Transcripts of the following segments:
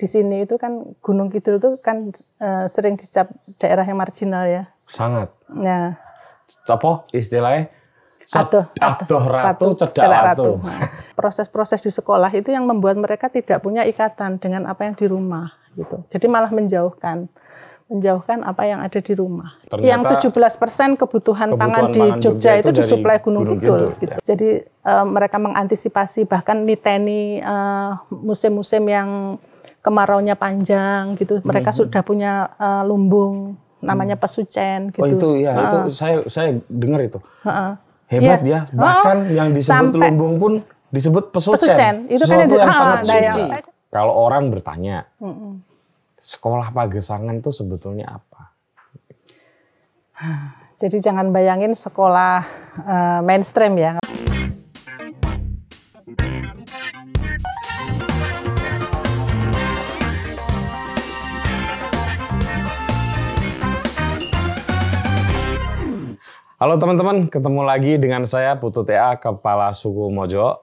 di sini itu kan Gunung Kidul itu kan uh, sering dicap daerah yang marginal ya. Sangat. Nah, apa istilahnya? Aduh, aduh ratu, cedak ratu. Nah, proses-proses di sekolah itu yang membuat mereka tidak punya ikatan dengan apa yang di rumah gitu. Jadi malah menjauhkan menjauhkan apa yang ada di rumah. Ternyata yang 17% kebutuhan, kebutuhan pangan, di Jogja, Jogja itu, disuplai Gunung, Gunung Kidul. Gitu. Ya. Jadi uh, mereka mengantisipasi bahkan niteni uh, musim-musim yang kemaraunya panjang gitu. Mereka hmm. sudah punya uh, lumbung namanya hmm. pesucen gitu. Oh itu ya, uh, itu saya saya dengar itu. Uh, Hebat ya, ya. bahkan uh, yang disebut sampai, lumbung pun disebut pesucen. Pesucen itu kan yang, yang sangat suci. Kalau orang bertanya, uh. sekolah Pagesangan itu sebetulnya apa? Jadi jangan bayangin sekolah uh, mainstream ya. Halo teman-teman, ketemu lagi dengan saya Putu TA, Kepala Suku Mojo.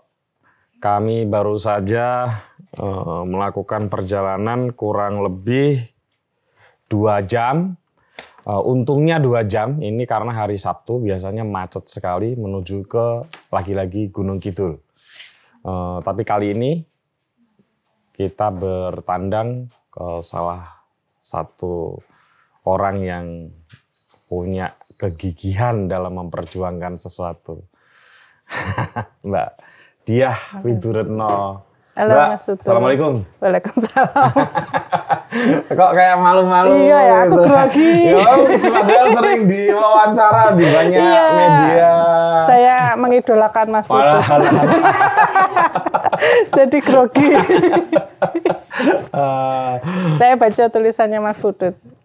Kami baru saja uh, melakukan perjalanan kurang lebih dua jam. Uh, untungnya dua jam, ini karena hari Sabtu biasanya macet sekali menuju ke lagi-lagi Gunung Kidul. Uh, tapi kali ini kita bertandang ke salah satu orang yang punya kegigihan dalam memperjuangkan sesuatu. Mbak Diah Widuretno. Halo Mbak, Mas Sutu. Assalamualaikum. Waalaikumsalam. Kok kayak malu-malu Iya ya, aku gitu. grogi. ya, padahal sering diwawancara di banyak iya, media. Saya mengidolakan Mas Putut. Jadi grogi. uh, saya baca tulisannya Mas Putut.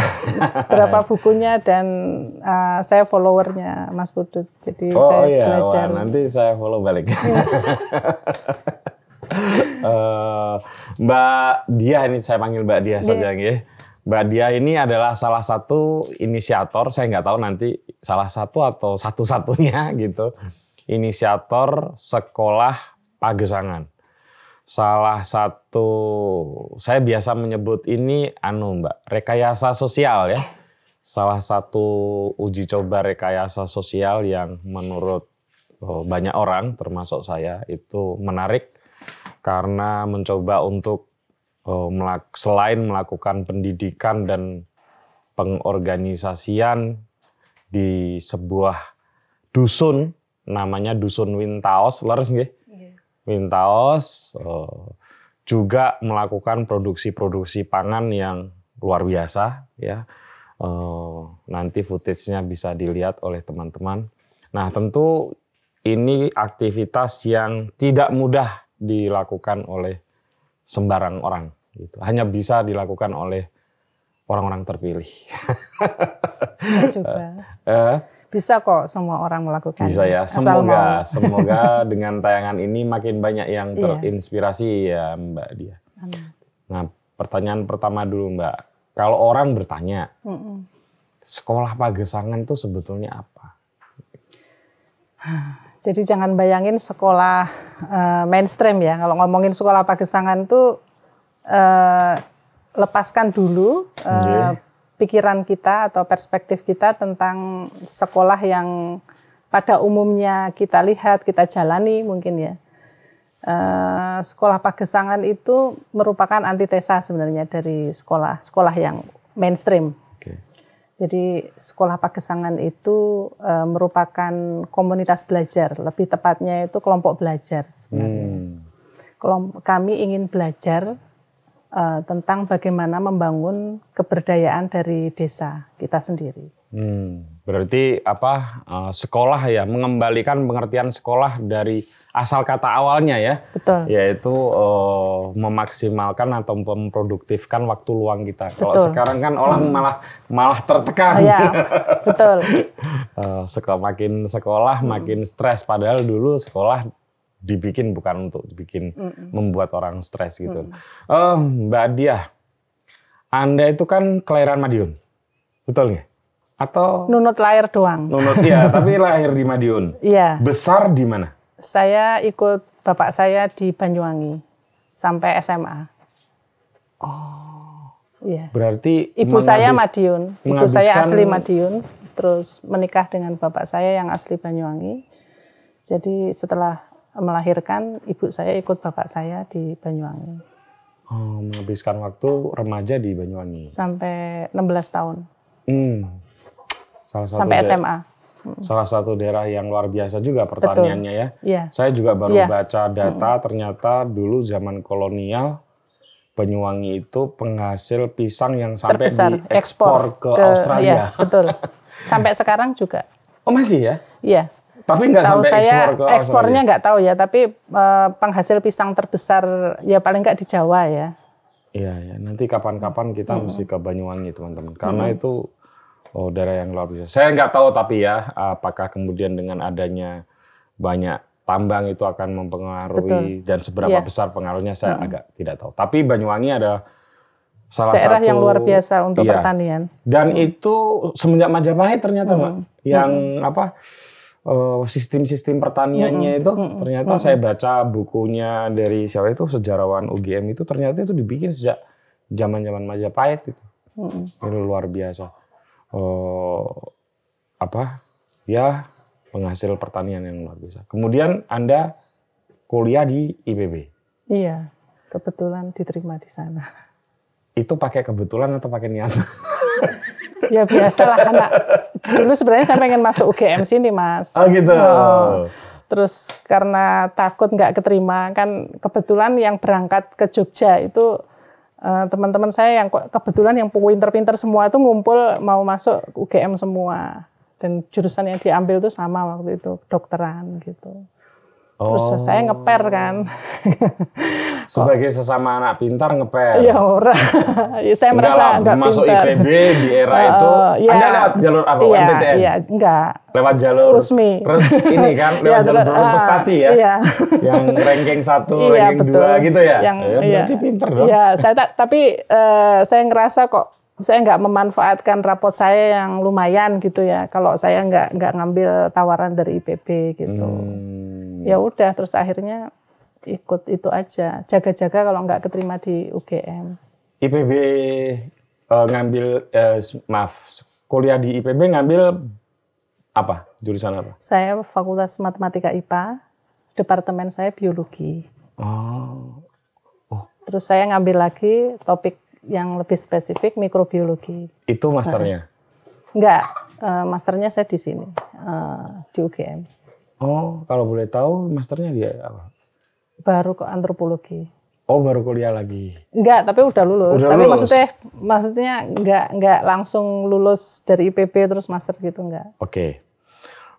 berapa bukunya dan uh, saya followernya Mas Putut. Jadi oh, saya iya. belajar. Wah, nanti saya follow balik. uh, Mbak Dia ini saya panggil Mbak Dia saja ya. Mbak Dia ini adalah salah satu inisiator, saya nggak tahu nanti salah satu atau satu-satunya gitu, inisiator sekolah Pagesangan salah satu saya biasa menyebut ini anu Mbak, rekayasa sosial ya. Salah satu uji coba rekayasa sosial yang menurut oh, banyak orang termasuk saya itu menarik karena mencoba untuk oh, selain melakukan pendidikan dan pengorganisasian di sebuah dusun namanya dusun Wintaos, leres nggih? Wintaos uh, juga melakukan produksi-produksi pangan yang luar biasa ya. Uh, nanti footage-nya bisa dilihat oleh teman-teman. Nah, tentu ini aktivitas yang tidak mudah dilakukan oleh sembarang orang gitu. Hanya bisa dilakukan oleh orang-orang terpilih. Ya juga. bisa kok semua orang melakukan. Bisa ya. Semoga semoga dengan tayangan ini makin banyak yang iya. terinspirasi iya. ya Mbak Dia. Amin. Nah, pertanyaan pertama dulu Mbak. Kalau orang bertanya, mm -mm. sekolah Pagesangan itu sebetulnya apa? Jadi jangan bayangin sekolah uh, mainstream ya. Kalau ngomongin sekolah Pagesangan itu uh, lepaskan dulu uh, pikiran kita atau perspektif kita tentang sekolah yang pada umumnya kita lihat, kita jalani mungkin ya. Uh, sekolah Pagesangan itu merupakan antitesa sebenarnya dari sekolah sekolah yang mainstream. Okay. Jadi sekolah Pagesangan itu uh, merupakan komunitas belajar, lebih tepatnya itu kelompok belajar sebenarnya. Hmm. kami ingin belajar uh, tentang bagaimana membangun keberdayaan dari desa kita sendiri. Hmm, berarti apa uh, sekolah ya mengembalikan pengertian sekolah dari asal kata awalnya ya, betul. yaitu uh, memaksimalkan atau memproduktifkan waktu luang kita. Betul. Kalau sekarang kan orang hmm. malah malah tertekan. Oh, ya, betul. uh, sekolah makin sekolah hmm. makin stres padahal dulu sekolah dibikin bukan untuk dibikin mm -mm. membuat orang stres gitu. Mm. Oh, Mbak Diah, Anda itu kan kelahiran Madiun, betul nggak? Atau nunut lahir doang? Nunut ya, tapi lahir di Madiun. Iya. Besar di mana? Saya ikut bapak saya di Banyuwangi sampai SMA. Iya. Berarti Ibu saya Madiun. Ibu saya asli Madiun. Terus menikah dengan bapak saya yang asli Banyuwangi. Jadi setelah melahirkan, ibu saya ikut bapak saya di Banyuwangi. oh, menghabiskan waktu remaja di Banyuwangi. Sampai 16 tahun. Hmm. Salah satu Sampai SMA. salah satu daerah yang luar biasa juga pertaniannya ya. Iya. Saya juga baru Iya. baca data ternyata dulu zaman kolonial Banyuwangi itu penghasil pisang yang sampai Terbesar diekspor ke, iya, Australia. betul. Sampai sekarang juga. Oh masih ya? Iya. Tapi nggak sampai saya ekspor ke Australia? ekspornya nggak tahu ya, tapi eh, penghasil pisang terbesar ya paling nggak di Jawa ya. Iya ya. Nanti kapan-kapan kita mesti ke Banyuwangi teman-teman. Karena itu oh, daerah yang luar biasa. Saya nggak tahu tapi ya apakah kemudian dengan adanya banyak tambang itu akan mempengaruhi dan seberapa Iya. besar pengaruhnya saya agak tidak tahu. Tapi Banyuwangi ada salah Daerah satu yang luar biasa untuk iya. pertanian. Dan itu semenjak Majapahit ternyata, Mbak, yang apa eh, sistem-sistem pertaniannya itu ternyata saya baca bukunya dari siapa itu sejarawan UGM itu ternyata itu dibikin sejak zaman-zaman Majapahit itu. Itu luar biasa. Eh, apa? Ya penghasil pertanian yang luar biasa. Kemudian Anda kuliah di IPB. Iya, kebetulan diterima di sana. Itu pakai kebetulan atau pakai niat? Ya biasalah anak. Dulu sebenarnya saya pengen masuk UGM sini, Mas. Oh gitu. Oh. Terus karena takut nggak keterima, kan kebetulan yang berangkat ke Jogja itu eh, teman-teman saya yang kebetulan yang pinter-pinter semua itu ngumpul mau masuk UGM semua. Dan jurusan yang diambil tuh sama waktu itu, dokteran gitu. Terus Oh. saya ngeper kan. Sebagai sesama anak pintar ngepel. ya ora. Ya, saya Enggak merasa lah, nggak masuk pintar. IPB di era Eh, itu, iya. Anda lewat jalur apa? Iya, MPTN? iya, enggak. Lewat jalur Resmi. res- ini kan, lewat Iya, jalur ah, prestasi ya? iya. Yang ranking satu, Iya, ranking betul. dua gitu ya? Yang, Ya, iya. berarti pinter dong. Iya, saya tak, tapi eh, saya ngerasa kok saya nggak memanfaatkan rapot saya yang lumayan gitu ya. Kalau saya nggak nggak ngambil tawaran dari IPB gitu. Hmm, Ya udah, terus akhirnya ikut itu aja. Jaga-jaga kalau nggak keterima di UGM. IPB eh, ngambil, eh, maaf, kuliah di IPB ngambil apa? Jurusan apa? Saya Fakultas Matematika IPA, departemen saya biologi. Oh, Terus saya ngambil lagi topik yang lebih spesifik mikrobiologi. itu masternya? Enggak, eh, masternya saya di sini, eh, di UGM. Oh, kalau boleh tahu masternya dia apa? Baru ke antropologi. Oh, baru kuliah lagi. Enggak, tapi udah lulus. Udah tapi lulus. maksudnya maksudnya enggak enggak langsung lulus dari IPB terus master gitu enggak. Oke.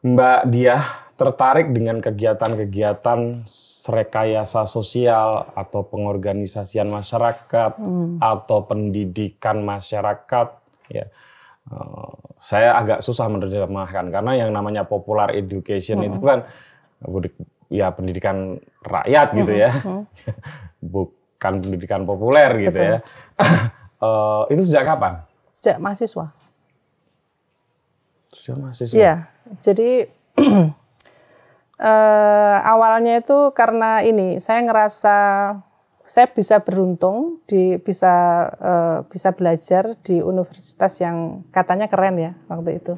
Mbak Diah tertarik dengan kegiatan-kegiatan rekayasa sosial atau pengorganisasian masyarakat atau pendidikan masyarakat ya. Eh, saya agak susah menerjemahkan karena yang namanya popular education itu kan ya pendidikan rakyat gitu ya. Bukan pendidikan populer gitu ya. Eh, itu sejak kapan? Sejak mahasiswa. Sejak mahasiswa. Iya. Jadi eh, awalnya itu karena ini saya ngerasa saya bisa beruntung di bisa eh, bisa belajar di universitas yang katanya keren ya waktu itu.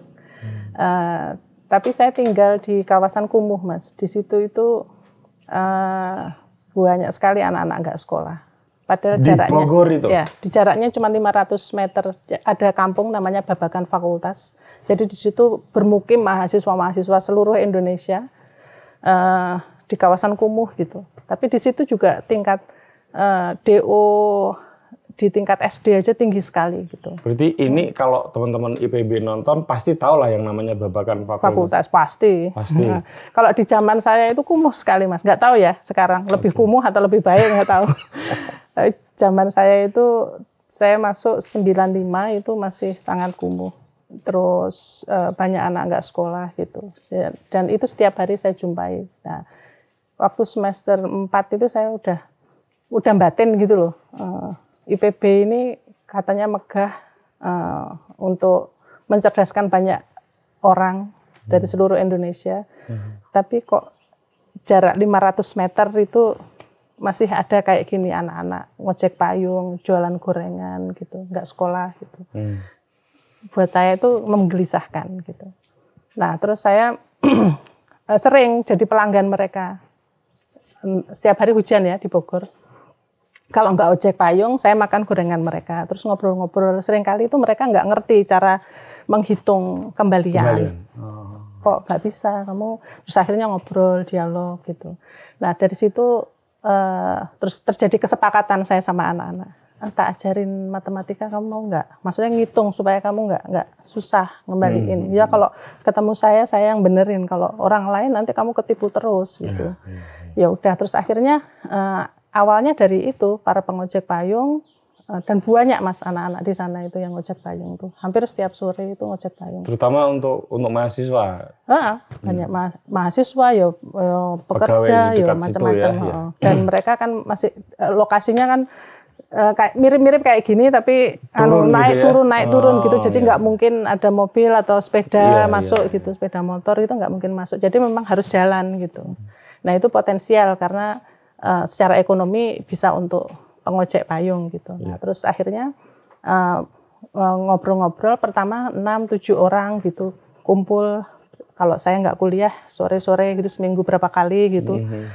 Eh, tapi saya tinggal di kawasan Kumuh mas. Di situ itu eh, banyak sekali anak-anak nggak sekolah. Padahal Di jaraknya Bogor itu? ya di jaraknya cuma 500 meter ada kampung namanya Babakan Fakultas. Jadi di situ bermukim mahasiswa-mahasiswa seluruh Indonesia eh, di kawasan kumuh gitu. Tapi di situ juga tingkat eh, DO di tingkat SD aja tinggi sekali gitu. Berarti ini kalau teman-teman IPB nonton pasti tahu lah yang namanya babakan fakultas. Fakultas pasti. Pasti. Nah, kalau di zaman saya itu kumuh sekali mas. Nggak tahu ya sekarang lebih kumuh atau lebih baik nggak tahu. Tapi zaman saya itu saya masuk 95 itu masih sangat kumuh. Terus eh, banyak anak nggak sekolah gitu. Ya, Dan itu setiap hari saya jumpai. Nah, waktu semester 4 itu saya udah udah batin gitu loh. Eh, IPB ini katanya megah eh, untuk mencerdaskan banyak orang dari seluruh Indonesia. Tapi kok jarak 500 meter itu masih ada kayak gini anak-anak ngojek payung, jualan gorengan gitu, nggak sekolah gitu. Hmm. Buat saya itu menggelisahkan gitu. Nah terus saya eh, sering jadi pelanggan mereka. Setiap hari hujan ya di Bogor. Kalau nggak ojek payung, saya makan gorengan mereka. Terus ngobrol-ngobrol. Seringkali itu mereka nggak ngerti cara menghitung kembalian. kembalian. Oh. Kok nggak bisa? Kamu terus akhirnya ngobrol, dialog gitu. Nah dari situ uh, terus terjadi kesepakatan saya sama anak-anak ah, tak ajarin matematika kamu mau nggak maksudnya ngitung supaya kamu nggak nggak susah ngembaliin hmm. ya kalau ketemu saya saya yang benerin kalau orang lain nanti kamu ketipu terus gitu ya, ya, ya. ya udah terus akhirnya uh, awalnya dari itu para pengojek payung Eh, dan banyak mas anak-anak di sana itu yang ngojek payung tuh hampir setiap sore itu ngojek payung terutama untuk untuk mahasiswa ah, banyak hmm. ma mahasiswa ya, ya pekerja ya macam-macam ya, ya. dan mereka kan masih eh, lokasinya kan kayak mirip-mirip kayak gini tapi turun anu, naik gitu ya? turun naik oh, turun gitu jadi iya. nggak iya. mungkin ada mobil atau sepeda iya, iya. masuk iya. gitu sepeda motor itu nggak mungkin masuk jadi memang harus jalan gitu nah itu potensial karena uh, secara ekonomi bisa untuk pengojek payung gitu. Nah, iya. terus akhirnya uh, ngobrol-ngobrol pertama 6 7 orang gitu kumpul kalau saya nggak kuliah sore-sore gitu seminggu berapa kali gitu. Mm -hmm.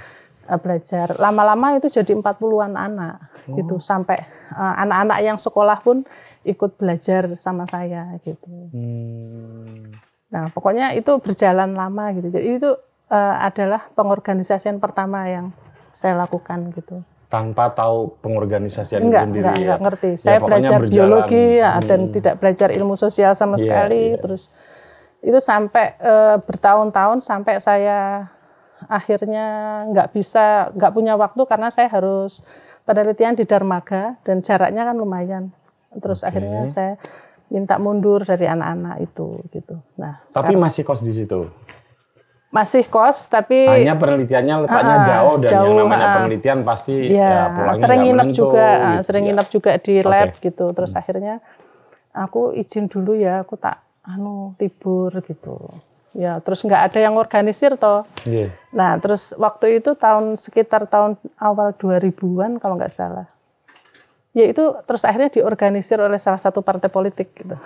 belajar. Lama-lama itu jadi 40-an anak oh. gitu sampai anak-anak uh, yang sekolah pun ikut belajar sama saya gitu. Hmm. Nah, pokoknya itu berjalan lama gitu. Jadi itu uh, adalah pengorganisasian pertama yang saya lakukan gitu tanpa tahu pengorganisasian enggak, sendiri enggak, ya. Enggak ngerti. Ya, saya belajar berjalan. biologi ya, hmm. dan tidak belajar ilmu sosial sama yeah, sekali. Yeah. Terus itu sampai e, bertahun-tahun sampai saya akhirnya nggak bisa nggak punya waktu karena saya harus penelitian di Darmaga dan jaraknya kan lumayan. Terus okay. akhirnya saya minta mundur dari anak-anak itu gitu. Nah, tapi sekarang, masih kos di situ masih kos tapi hanya penelitiannya letaknya uh, jauh dan jauh, yang namanya uh, penelitian pasti ya, ya pulangnya sering nginep juga gitu, sering ya. nginep juga di lab okay. gitu terus hmm. akhirnya aku izin dulu ya aku tak anu libur gitu ya terus nggak ada yang organisir toh yeah. nah terus waktu itu tahun sekitar tahun awal 2000-an kalau nggak salah ya itu terus akhirnya diorganisir oleh salah satu partai politik gitu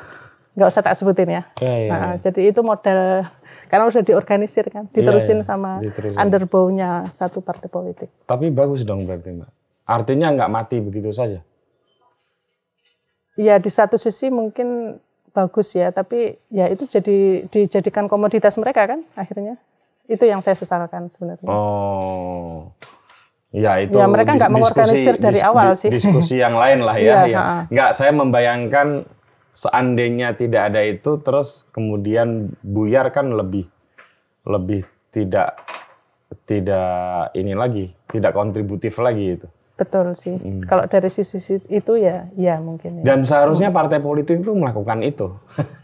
nggak usah tak sebutin ya, ya, ya, nah, ya. jadi itu model karena udah diorganisir kan, diterusin ya, ya, sama underbow-nya satu partai politik. Tapi bagus dong berarti mbak. Artinya nggak mati begitu saja? Ya di satu sisi mungkin bagus ya, tapi ya itu jadi dijadikan komoditas mereka kan akhirnya. Itu yang saya sesalkan sebenarnya. Oh. Ya itu. Ya mereka nggak mengorganisir dari awal sih. Diskusi yang lain lah ya. ya, ya. Nggak saya membayangkan seandainya tidak ada itu terus kemudian buyar kan lebih lebih tidak tidak ini lagi tidak kontributif lagi itu betul sih hmm. kalau dari sisi itu ya ya mungkin ya. dan seharusnya partai politik itu melakukan itu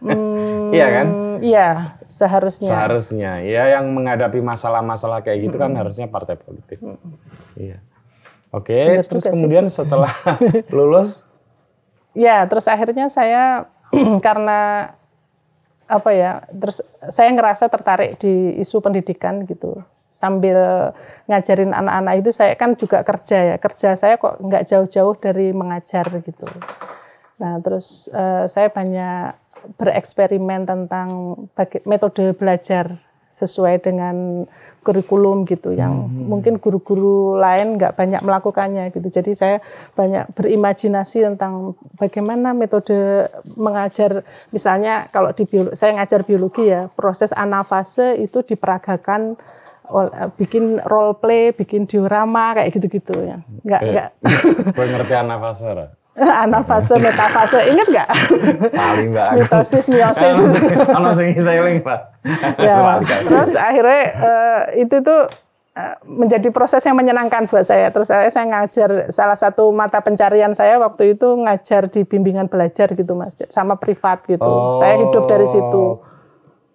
hmm, iya kan iya seharusnya seharusnya ya yang menghadapi masalah-masalah kayak gitu kan hmm. kan harusnya partai politik hmm. iya oke okay, terus kemudian sih. setelah lulus ya terus akhirnya saya karena apa ya terus saya ngerasa tertarik di isu pendidikan gitu. Sambil ngajarin anak-anak itu saya kan juga kerja ya. Kerja saya kok nggak jauh-jauh dari mengajar gitu. Nah terus uh, saya banyak bereksperimen tentang metode belajar sesuai dengan kurikulum gitu yang hmm. mungkin guru-guru lain nggak banyak melakukannya gitu. Jadi saya banyak berimajinasi tentang bagaimana metode mengajar misalnya kalau di biologi, saya ngajar biologi ya, proses anafase itu diperagakan bikin role play, bikin diorama kayak gitu-gitu ya. Enggak eh, enggak. Pengertian anafase anafase metafase inget nggak? Paling mbak mitosis miosis. Sing sailing pak. Ya terus akhirnya uh, itu tuh uh, menjadi proses yang menyenangkan buat saya. Terus saya saya ngajar salah satu mata pencarian saya waktu itu ngajar di bimbingan belajar gitu mas sama privat gitu. Oh, saya hidup dari situ.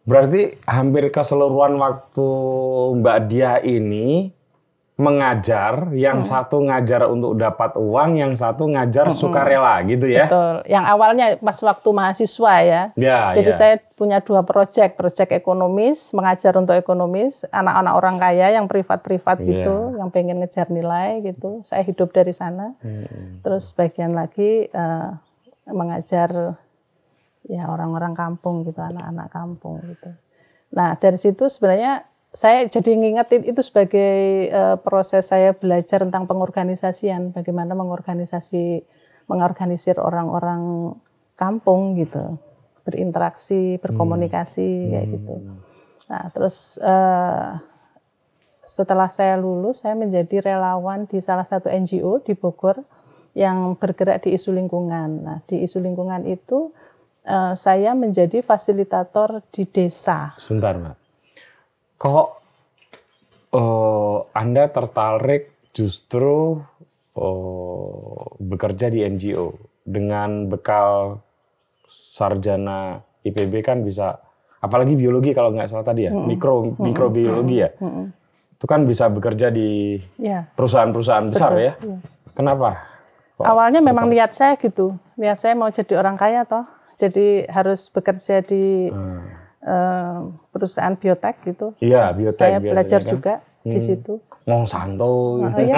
Berarti hampir keseluruhan waktu mbak dia ini mengajar, yang satu ngajar untuk dapat uang, yang satu ngajar sukarela gitu ya. Betul. Yang awalnya pas waktu mahasiswa ya. Ya, Jadi ya. saya punya dua proyek, proyek ekonomis, mengajar untuk ekonomis, anak-anak orang kaya yang privat-privat Iya. gitu, yang pengen ngejar nilai gitu. Saya hidup dari sana. Hmm. Terus bagian lagi eh, mengajar ya orang-orang kampung gitu, anak-anak kampung gitu. Nah dari situ sebenarnya saya jadi ngingetin itu sebagai eh, proses saya belajar tentang pengorganisasian, bagaimana mengorganisasi, mengorganisir orang-orang kampung gitu, berinteraksi, berkomunikasi kayak gitu. Nah terus eh, setelah saya lulus, saya menjadi relawan di salah satu NGO di Bogor yang bergerak di isu lingkungan. Nah, di isu lingkungan itu eh, saya menjadi fasilitator di desa. Sebentar, Mbak. Kok eh, Anda tertarik justru eh, bekerja di NGO dengan bekal sarjana IPB kan bisa apalagi biologi kalau nggak salah tadi ya, mikro mikrobiologi ya. Itu kan bisa bekerja di Ya. perusahaan-perusahaan besar ya. Kenapa? Kok- Awalnya memang niat saya gitu, niat saya mau jadi orang kaya toh, jadi harus bekerja di eh, perusahaan biotek gitu. Iya, biotek Saya belajar kan. juga di situ. Monsanto. Oh, iya.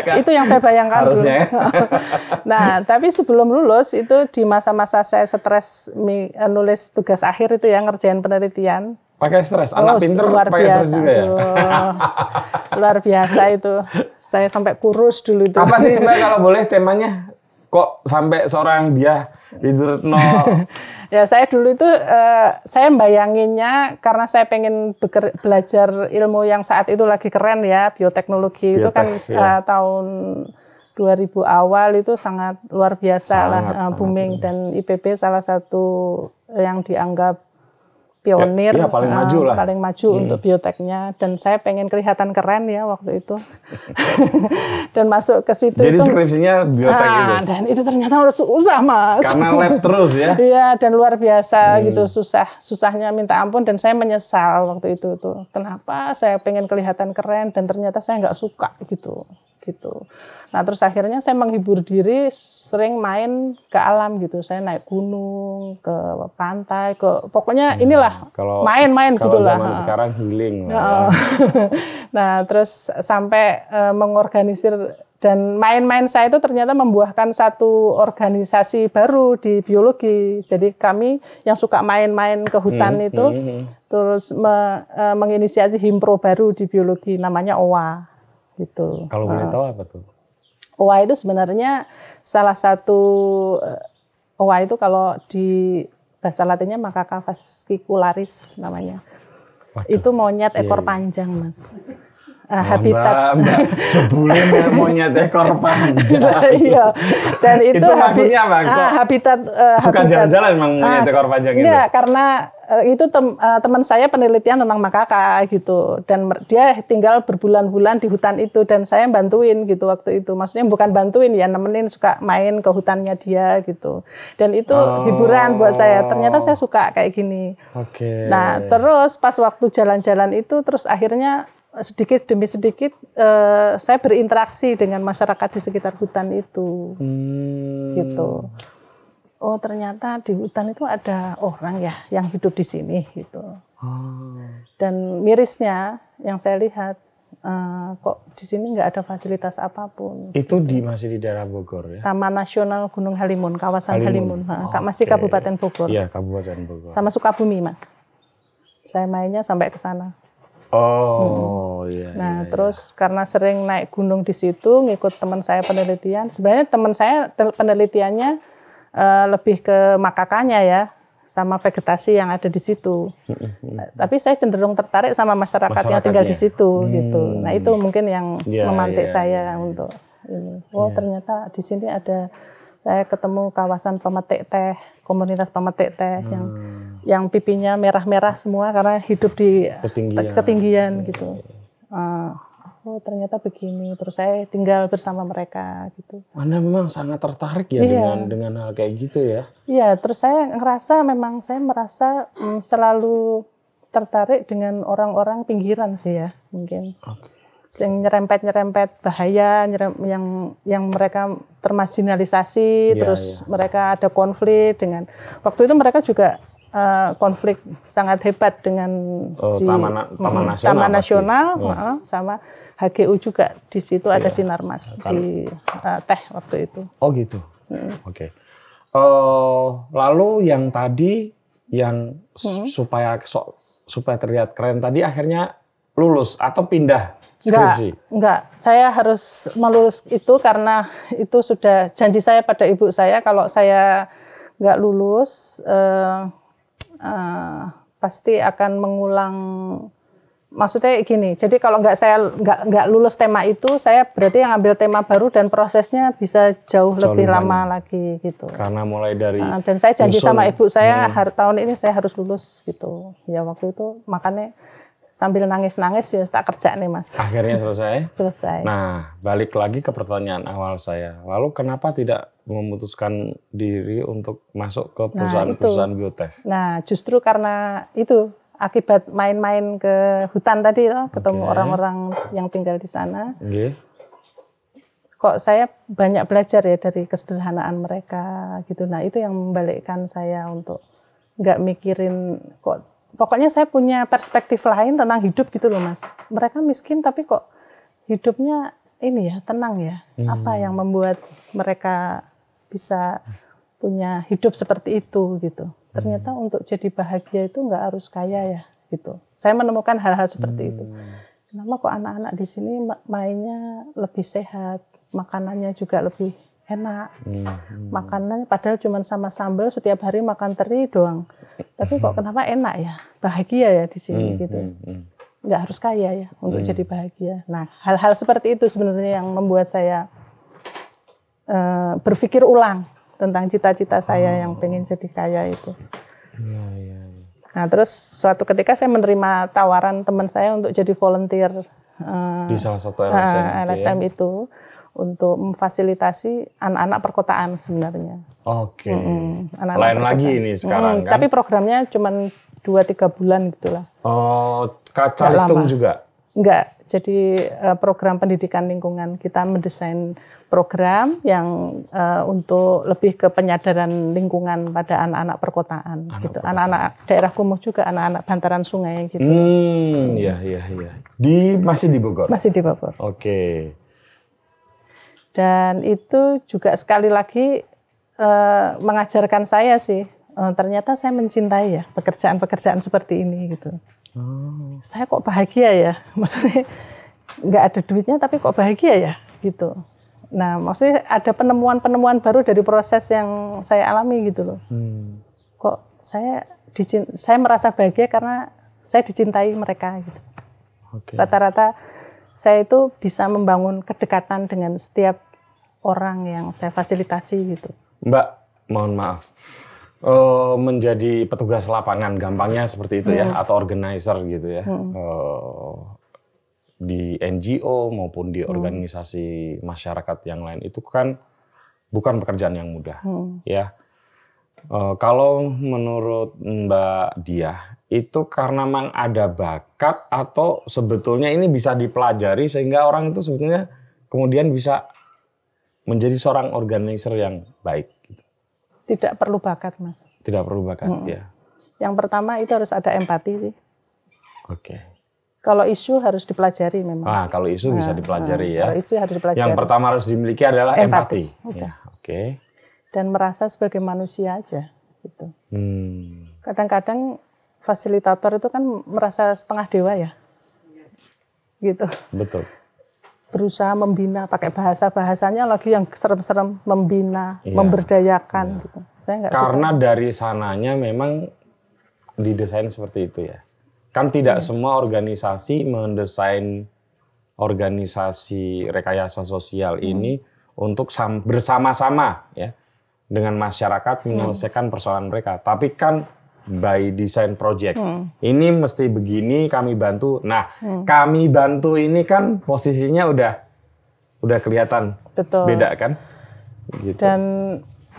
Kan? itu yang saya bayangkan Harusnya ya. dulu. nah, tapi sebelum lulus itu di masa-masa saya stres eh, nulis tugas akhir itu ya ngerjain penelitian. Pakai stres. Anak Oh, pinter luar pakai stres biasa. juga ya. Aduh, luar biasa itu. Saya sampai kurus dulu itu. Apa sih Mbak kalau boleh temanya? Kok sampai seorang dia Wijurno Ya saya dulu itu eh, saya bayanginnya karena saya pengen beker- belajar ilmu yang saat itu lagi keren ya bioteknologi. Itu kan Biotek, iya. eh, tahun 2000 awal itu sangat luar biasa lah Sangat, eh, sangat, booming. dan IPB salah satu yang dianggap pionir Ya, iya, paling eh, maju lah. Hmm. paling maju untuk bioteknya dan saya pengen kelihatan keren ya waktu itu dan masuk ke situ Jadi itu skripsinya biotek Ah, itu. dan itu ternyata harus susah mas Karena lab terus ya. Iya dan luar biasa Hmm. gitu susah susahnya minta ampun dan saya menyesal waktu itu tuh kenapa saya pengen kelihatan keren dan ternyata saya nggak suka gitu gitu. Nah terus akhirnya saya menghibur diri sering main ke alam gitu saya naik gunung ke pantai ke pokoknya inilah Hmm. Kalau main-main Kalau gitu lah. zaman sekarang healing lah. ya. Nah, terus sampai eh, mengorganisir dan main-main saya itu ternyata membuahkan satu organisasi baru di biologi. Jadi kami yang suka main-main ke hutan itu terus me- eh, menginisiasi himpro baru di biologi namanya OWA gitu. Kalau boleh tahu apa tuh? OWA itu sebenarnya salah satu eh, OWA itu kalau di bahasa latinnya Macaca fascicularis namanya. Itu monyet ekor panjang, Mas. Ah, habitat Mbak, Mbak jebulin ya monyet ekor panjang. iya. Dan itu, Itu maksudnya apa? Kok ah, habitat eh, Suka jalan-jalan emang monyet Ah, ekor panjang itu? Enggak, karena eh, itu tem- eh, teman saya penelitian tentang makaka gitu dan dia tinggal berbulan-bulan di hutan itu dan saya bantuin gitu waktu itu. Maksudnya bukan bantuin ya, nemenin suka main ke hutannya dia gitu. Dan itu Oh. hiburan buat saya. Ternyata saya suka kayak gini. Oke. Nah, terus pas waktu jalan-jalan itu, terus akhirnya sedikit demi sedikit eh, saya berinteraksi dengan masyarakat di sekitar hutan itu, Hmm. gitu. Oh ternyata di hutan itu ada orang ya yang hidup di sini gitu. Oh. Dan mirisnya yang saya lihat eh, kok di sini nggak ada fasilitas apa pun. Itu di masih di daerah Bogor ya? Taman Nasional Gunung Halimun, kawasan Halimun. Halimun, Ha, masih Kabupaten Bogor, Iya, Kabupaten Bogor. sama Sukabumi mas. Saya mainnya sampai ke sana. Oh, iya. Nah, iya. terus karena sering naik gunung di situ, ngikut teman saya penelitian. Sebenarnya teman saya penelitiannya eh, lebih ke makakanya ya, sama vegetasi yang ada di situ. Nah, tapi saya cenderung tertarik sama masyarakat yang tinggal di situ gitu. Nah, itu mungkin yang Iya, memantik iya, saya untuk ini. Oh, ternyata di sini ada saya ketemu kawasan pemetik teh, komunitas pemetik teh yang yang pipinya merah-merah semua karena hidup di Ketinggian. ketinggian gitu. Ah, oh ternyata begini. Terus saya tinggal bersama mereka gitu. Anda memang sangat tertarik ya Iya. dengan dengan hal kayak gitu ya? Iya, terus saya ngerasa memang saya merasa mm, selalu tertarik dengan orang-orang pinggiran sih ya mungkin. Oke. yang nyerempet-nyerempet bahaya nyerem- yang yang mereka termarginalisasi Iya, terus mereka ada konflik dengan waktu itu mereka juga eh, konflik sangat hebat dengan Oh, Taman- Taman Mm, Nasional Taman. Nasional, heeh, sama HGU juga di situ ada Iya. sinarmas Kan. di eh, teh waktu itu. Oh gitu. Oke. Eh, lalu yang tadi yang s- supaya so- supaya terlihat keren tadi akhirnya lulus atau pindah Enggak, skripsi. enggak. Saya harus melulus itu karena itu sudah janji saya pada ibu saya kalau saya enggak lulus eh, eh, pasti akan mengulang. Maksudnya gini, jadi kalau enggak saya enggak enggak lulus tema itu, saya berarti yang ambil tema baru dan prosesnya bisa jauh, lebih lebih lama lagi gitu. Karena mulai dari Nah, dan saya janji sama ibu saya har- tahun ini saya harus lulus gitu. Ya waktu itu makanya sambil nangis-nangis ya tak kerja nih mas. akhirnya selesai. Selesai. Nah, balik lagi ke pertanyaan awal saya. Lalu kenapa tidak memutuskan diri untuk masuk ke perusahaan-perusahaan biotek? Nah, justru karena itu akibat main-main ke hutan tadi loh, ketemu Oke. orang-orang yang tinggal di sana. Nggih. Kok saya banyak belajar ya dari kesederhanaan mereka gitu. Nah, itu yang membalikkan saya untuk nggak mikirin kok pokoknya saya punya perspektif lain tentang hidup gitu loh, Mas. Mereka miskin tapi kok hidupnya ini ya, tenang ya. Apa yang membuat mereka bisa punya hidup seperti itu gitu. Ternyata untuk jadi bahagia itu nggak harus kaya ya gitu. Saya menemukan hal-hal seperti itu. Kenapa kok anak-anak di sini ma- mainnya lebih sehat, makanannya juga lebih enak. Makanannya padahal cuma sama sambal setiap hari makan teri doang. Tapi kok kenapa enak ya? Bahagia ya di sini gitu. Hmm. Nggak harus kaya ya untuk jadi bahagia. Nah, hal-hal seperti itu sebenarnya yang membuat saya eh, berpikir ulang tentang cita-cita saya yang pengen jadi kaya itu. Iya, iya, iya. Nah, terus suatu ketika saya menerima tawaran teman saya untuk jadi volunteer eh, Di salah satu eh, LSM. gitu ya. LSM itu untuk memfasilitasi anak-anak perkotaan sebenarnya. Oke. Mm, anak-anak Lain lagi perkotaan. ini sekarang Mm, kan. Tapi programnya cuma 2-3 bulan gitulah. Oh, Kacalistung juga. Enggak, jadi eh, program pendidikan lingkungan kita mendesain program yang eh, untuk lebih ke penyadaran lingkungan pada anak-anak perkotaan gitu. Anak-anak daerah kumuh juga anak-anak bantaran sungai gitu. Hmm, iya, iya, iya. Di masih di Bogor. Masih di Bogor. Oke. Dan itu juga sekali lagi eh, mengajarkan saya sih eh, ternyata saya mencintai ya pekerjaan-pekerjaan seperti ini gitu. Oh. Saya kok bahagia ya, maksudnya nggak ada duitnya tapi kok bahagia ya gitu. Nah maksudnya ada penemuan-penemuan baru dari proses yang saya alami gitu loh. Hmm. Kok saya saya merasa bahagia karena saya dicintai mereka gitu. Rata-rata saya itu bisa membangun kedekatan dengan setiap orang yang saya fasilitasi gitu. Mbak, mohon maaf. Eh, menjadi petugas lapangan gampangnya seperti itu ya atau organizer gitu ya. Eh, di NGO maupun di organisasi masyarakat yang lain itu kan bukan pekerjaan yang mudah ya. Eh, kalau menurut Mbak Dia itu karena memang ada bakat atau sebetulnya ini bisa dipelajari sehingga orang itu sebetulnya kemudian bisa menjadi seorang organizer yang baik. gitu. Tidak perlu bakat, Mas. Tidak perlu bakat ya. Yang pertama itu harus ada empati sih. Oke. Kalau isu harus dipelajari memang. Nah, kalau isu bisa dipelajari ya. Kalau isu harus dipelajari. Yang pertama harus dimiliki adalah Empati. empati. Ya, Oke. Dan merasa sebagai manusia aja gitu. Hmm. Kadang-kadang fasilitator itu kan merasa setengah dewa ya. Gitu. Betul. Berusaha membina pakai bahasa-bahasanya lagi yang serem-serem membina, Iya. memberdayakan gitu. Saya nggak suka. Karena dari sananya memang didesain seperti itu ya. Kan tidak semua organisasi mendesain organisasi rekayasa sosial ini untuk sam- bersama-sama ya dengan masyarakat menyelesaikan persoalan mereka. Tapi kan by design project. Ini mesti begini kami bantu. Nah, kami bantu ini kan posisinya udah udah kelihatan Betul. beda kan? Gitu. Dan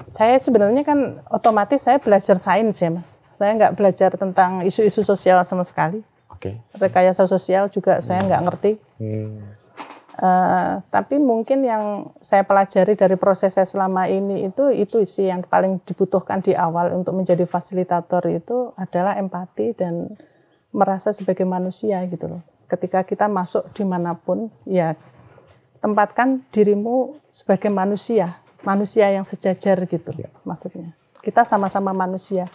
saya sebenarnya kan otomatis saya belajar sains ya mas. Saya nggak belajar tentang isu-isu sosial sama sekali. Oke. Rekayasa sosial juga saya nggak ngerti. Hmm. Uh, tapi mungkin yang saya pelajari dari proses saya selama ini itu itu sih yang paling dibutuhkan di awal untuk menjadi fasilitator itu adalah empati dan merasa sebagai manusia gitu loh. Ketika kita masuk di mana pun, ya tempatkan dirimu sebagai manusia, manusia yang sejajar gitu, ya. maksudnya. Kita sama-sama manusia.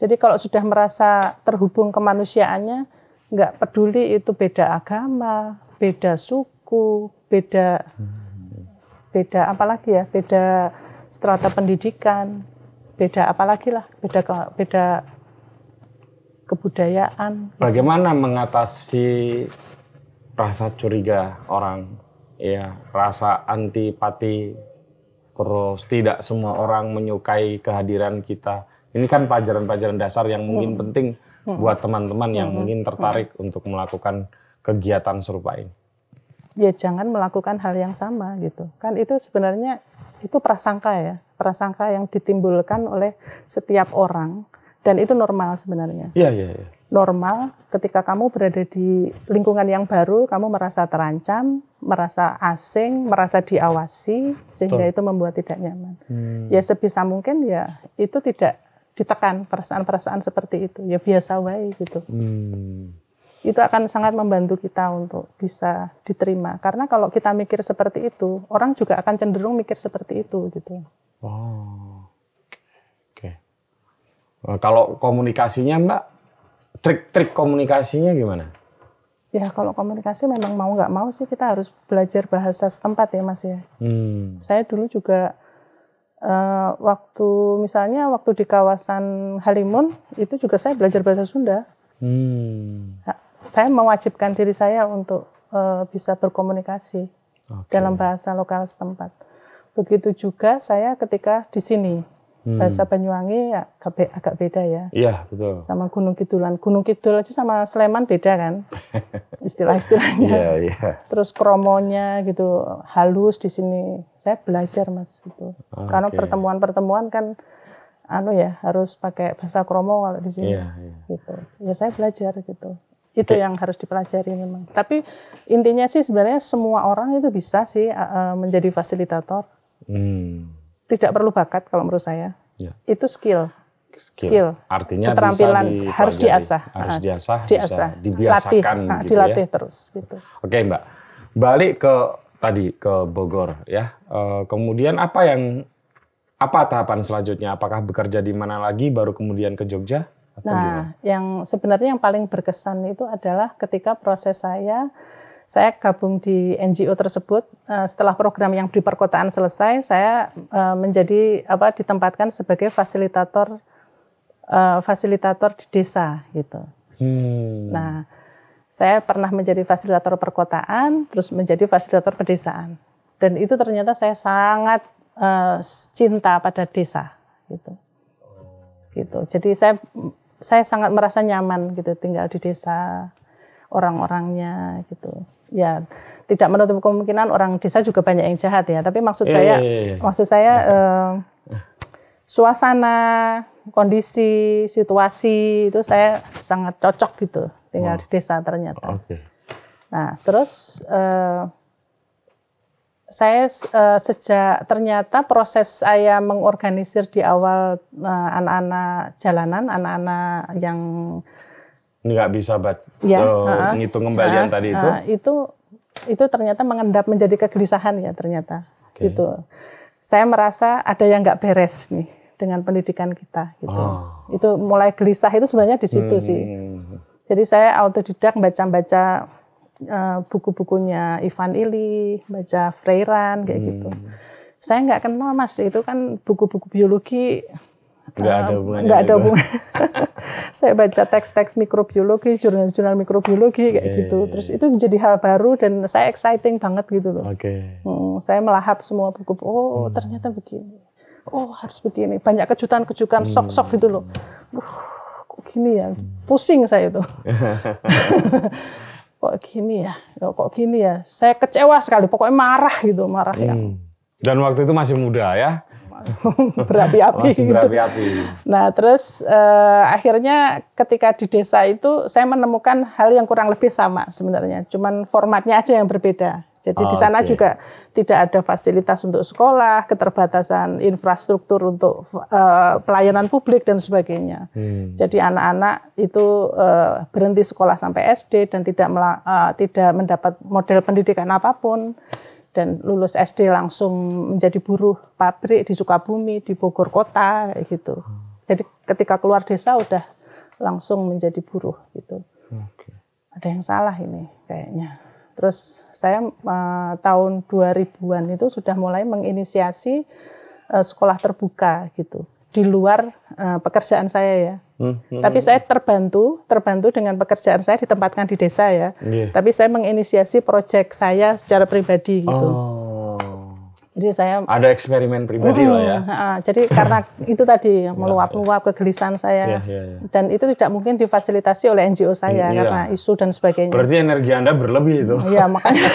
Jadi kalau sudah merasa terhubung kemanusiaannya, nggak peduli itu beda agama, beda suku suku, beda beda apalagi ya, beda strata pendidikan, beda apalagi lah, beda beda kebudayaan. Bagaimana mengatasi rasa curiga orang, ya rasa antipati, terus tidak semua orang menyukai kehadiran kita. Ini kan pelajaran-pelajaran dasar yang mungkin hmm. penting buat teman-teman yang hmm. mungkin tertarik hmm. untuk melakukan kegiatan serupa ini ya jangan melakukan hal yang sama gitu. Kan itu sebenarnya itu prasangka ya, prasangka yang ditimbulkan oleh setiap orang dan itu normal sebenarnya. Iya, iya, iya. Normal ketika kamu berada di lingkungan yang baru, kamu merasa terancam, merasa asing, merasa diawasi sehingga Betul. itu membuat tidak nyaman. Hmm. Ya sebisa mungkin ya itu tidak ditekan perasaan-perasaan seperti itu. Ya biasa wae gitu. Hmm itu akan sangat membantu kita untuk bisa diterima. Karena kalau kita mikir seperti itu, orang juga akan cenderung mikir seperti itu gitu. Oh, oke. Okay. kalau komunikasinya Mbak, trik-trik komunikasinya gimana? Ya kalau komunikasi memang mau nggak mau sih kita harus belajar bahasa setempat ya Mas ya. Hmm. Saya dulu juga uh, waktu misalnya waktu di kawasan Halimun itu juga saya belajar bahasa Sunda. Hmm saya mewajibkan diri saya untuk uh, bisa berkomunikasi okay. dalam bahasa lokal setempat. Begitu juga saya ketika di sini hmm. bahasa Banyuwangi ya agak, be agak beda ya. Iya betul. Sama Gunung Kidulan, Gunung Kidul aja sama Sleman beda kan istilah-istilahnya. Iya iya. Terus kromonya gitu halus di sini. Saya belajar mas itu. Okay. Karena pertemuan-pertemuan kan anu ya harus pakai bahasa kromo kalau di sini. Iya, iya. Gitu. Ya saya belajar gitu itu yang harus dipelajari memang. Tapi intinya sih sebenarnya semua orang itu bisa sih uh, menjadi fasilitator. Hmm. Tidak perlu bakat kalau menurut saya. Ya. Itu skill. skill. Skill. Artinya keterampilan bisa harus diasah. Harus diasah, diasah. Bisa dibiasakan Latih, gitu dilatih ya. terus gitu. Oke, Mbak. Balik ke tadi ke Bogor ya. Uh, kemudian apa yang apa tahapan selanjutnya? Apakah bekerja di mana lagi baru kemudian ke Jogja? Nah, yang sebenarnya yang paling berkesan itu adalah ketika proses saya saya gabung di NGO tersebut eh, setelah program yang di perkotaan selesai saya eh, menjadi apa ditempatkan sebagai fasilitator eh, fasilitator di desa gitu. Hmm. Nah, saya pernah menjadi fasilitator perkotaan, terus menjadi fasilitator pedesaan. Dan itu ternyata saya sangat uh, cinta pada desa gitu. Gitu. Jadi saya saya sangat merasa nyaman gitu tinggal di desa orang-orangnya gitu ya tidak menutup kemungkinan orang desa juga banyak yang jahat ya tapi maksud e, saya e, maksud saya eh, suasana kondisi situasi itu saya sangat cocok gitu tinggal oh. di desa ternyata okay. nah terus eh, saya uh, sejak ternyata proses saya mengorganisir di awal uh, anak-anak jalanan, anak-anak yang nggak bisa baca, ya, uh, uh, ngitung kembalian uh, tadi itu. Uh, itu itu ternyata mengendap menjadi kegelisahan ya ternyata. Okay. Gitu. Saya merasa ada yang nggak beres nih dengan pendidikan kita gitu. Oh. Itu mulai gelisah itu sebenarnya di situ hmm. sih. Jadi saya autodidak baca-baca uh, buku-bukunya Ivan Ili, baca Freiran kayak hmm. gitu. Saya nggak kenal mas, itu kan buku-buku biologi nggak ada hubungannya. Nggak ada hubungan. saya baca teks-teks mikrobiologi, jurnal-jurnal mikrobiologi kayak yeah, gitu. Iya, Terus iya. itu menjadi hal baru dan saya exciting banget gitu loh. Okay. Hmm, saya melahap semua buku. Oh hmm. ternyata begini. Oh harus begini. Banyak kejutan-kejutan, hmm. sok-sok gitu loh. Uh, kok gini ya? Pusing saya itu. kok gini ya, kok gini ya. Saya kecewa sekali, pokoknya marah gitu, marah ya. hmm. ya. Dan waktu itu masih muda ya? berapi-api gitu. berapi-api. Nah terus uh, akhirnya ketika di desa itu saya menemukan hal yang kurang lebih sama sebenarnya, cuman formatnya aja yang berbeda Jadi Oh, di sana oke. juga tidak ada fasilitas untuk sekolah, keterbatasan infrastruktur untuk eh, pelayanan publik dan sebagainya. Hmm. Jadi anak-anak itu eh, berhenti sekolah sampai SD dan tidak eh, tidak mendapat model pendidikan apa pun dan lulus SD langsung menjadi buruh pabrik di Sukabumi, di Bogor kota gitu. Jadi ketika keluar desa udah langsung menjadi buruh gitu Oke. ada yang salah ini kayaknya. Terus saya eh, tahun 2000-an itu sudah mulai menginisiasi eh, sekolah terbuka gitu di luar eh, pekerjaan saya ya. Hmm, hmm. Tapi saya terbantu, terbantu dengan pekerjaan saya ditempatkan di desa ya. Iya. Tapi saya menginisiasi proyek saya secara pribadi gitu. Oh. Jadi saya Ada eksperimen pribadi lah ya. Jadi karena itu tadi meluap-luap kegelisahan saya Iya, iya, iya. dan itu tidak mungkin difasilitasi oleh NGO saya Iya. karena isu dan sebagainya. Berarti energi Anda berlebih itu. Iya makanya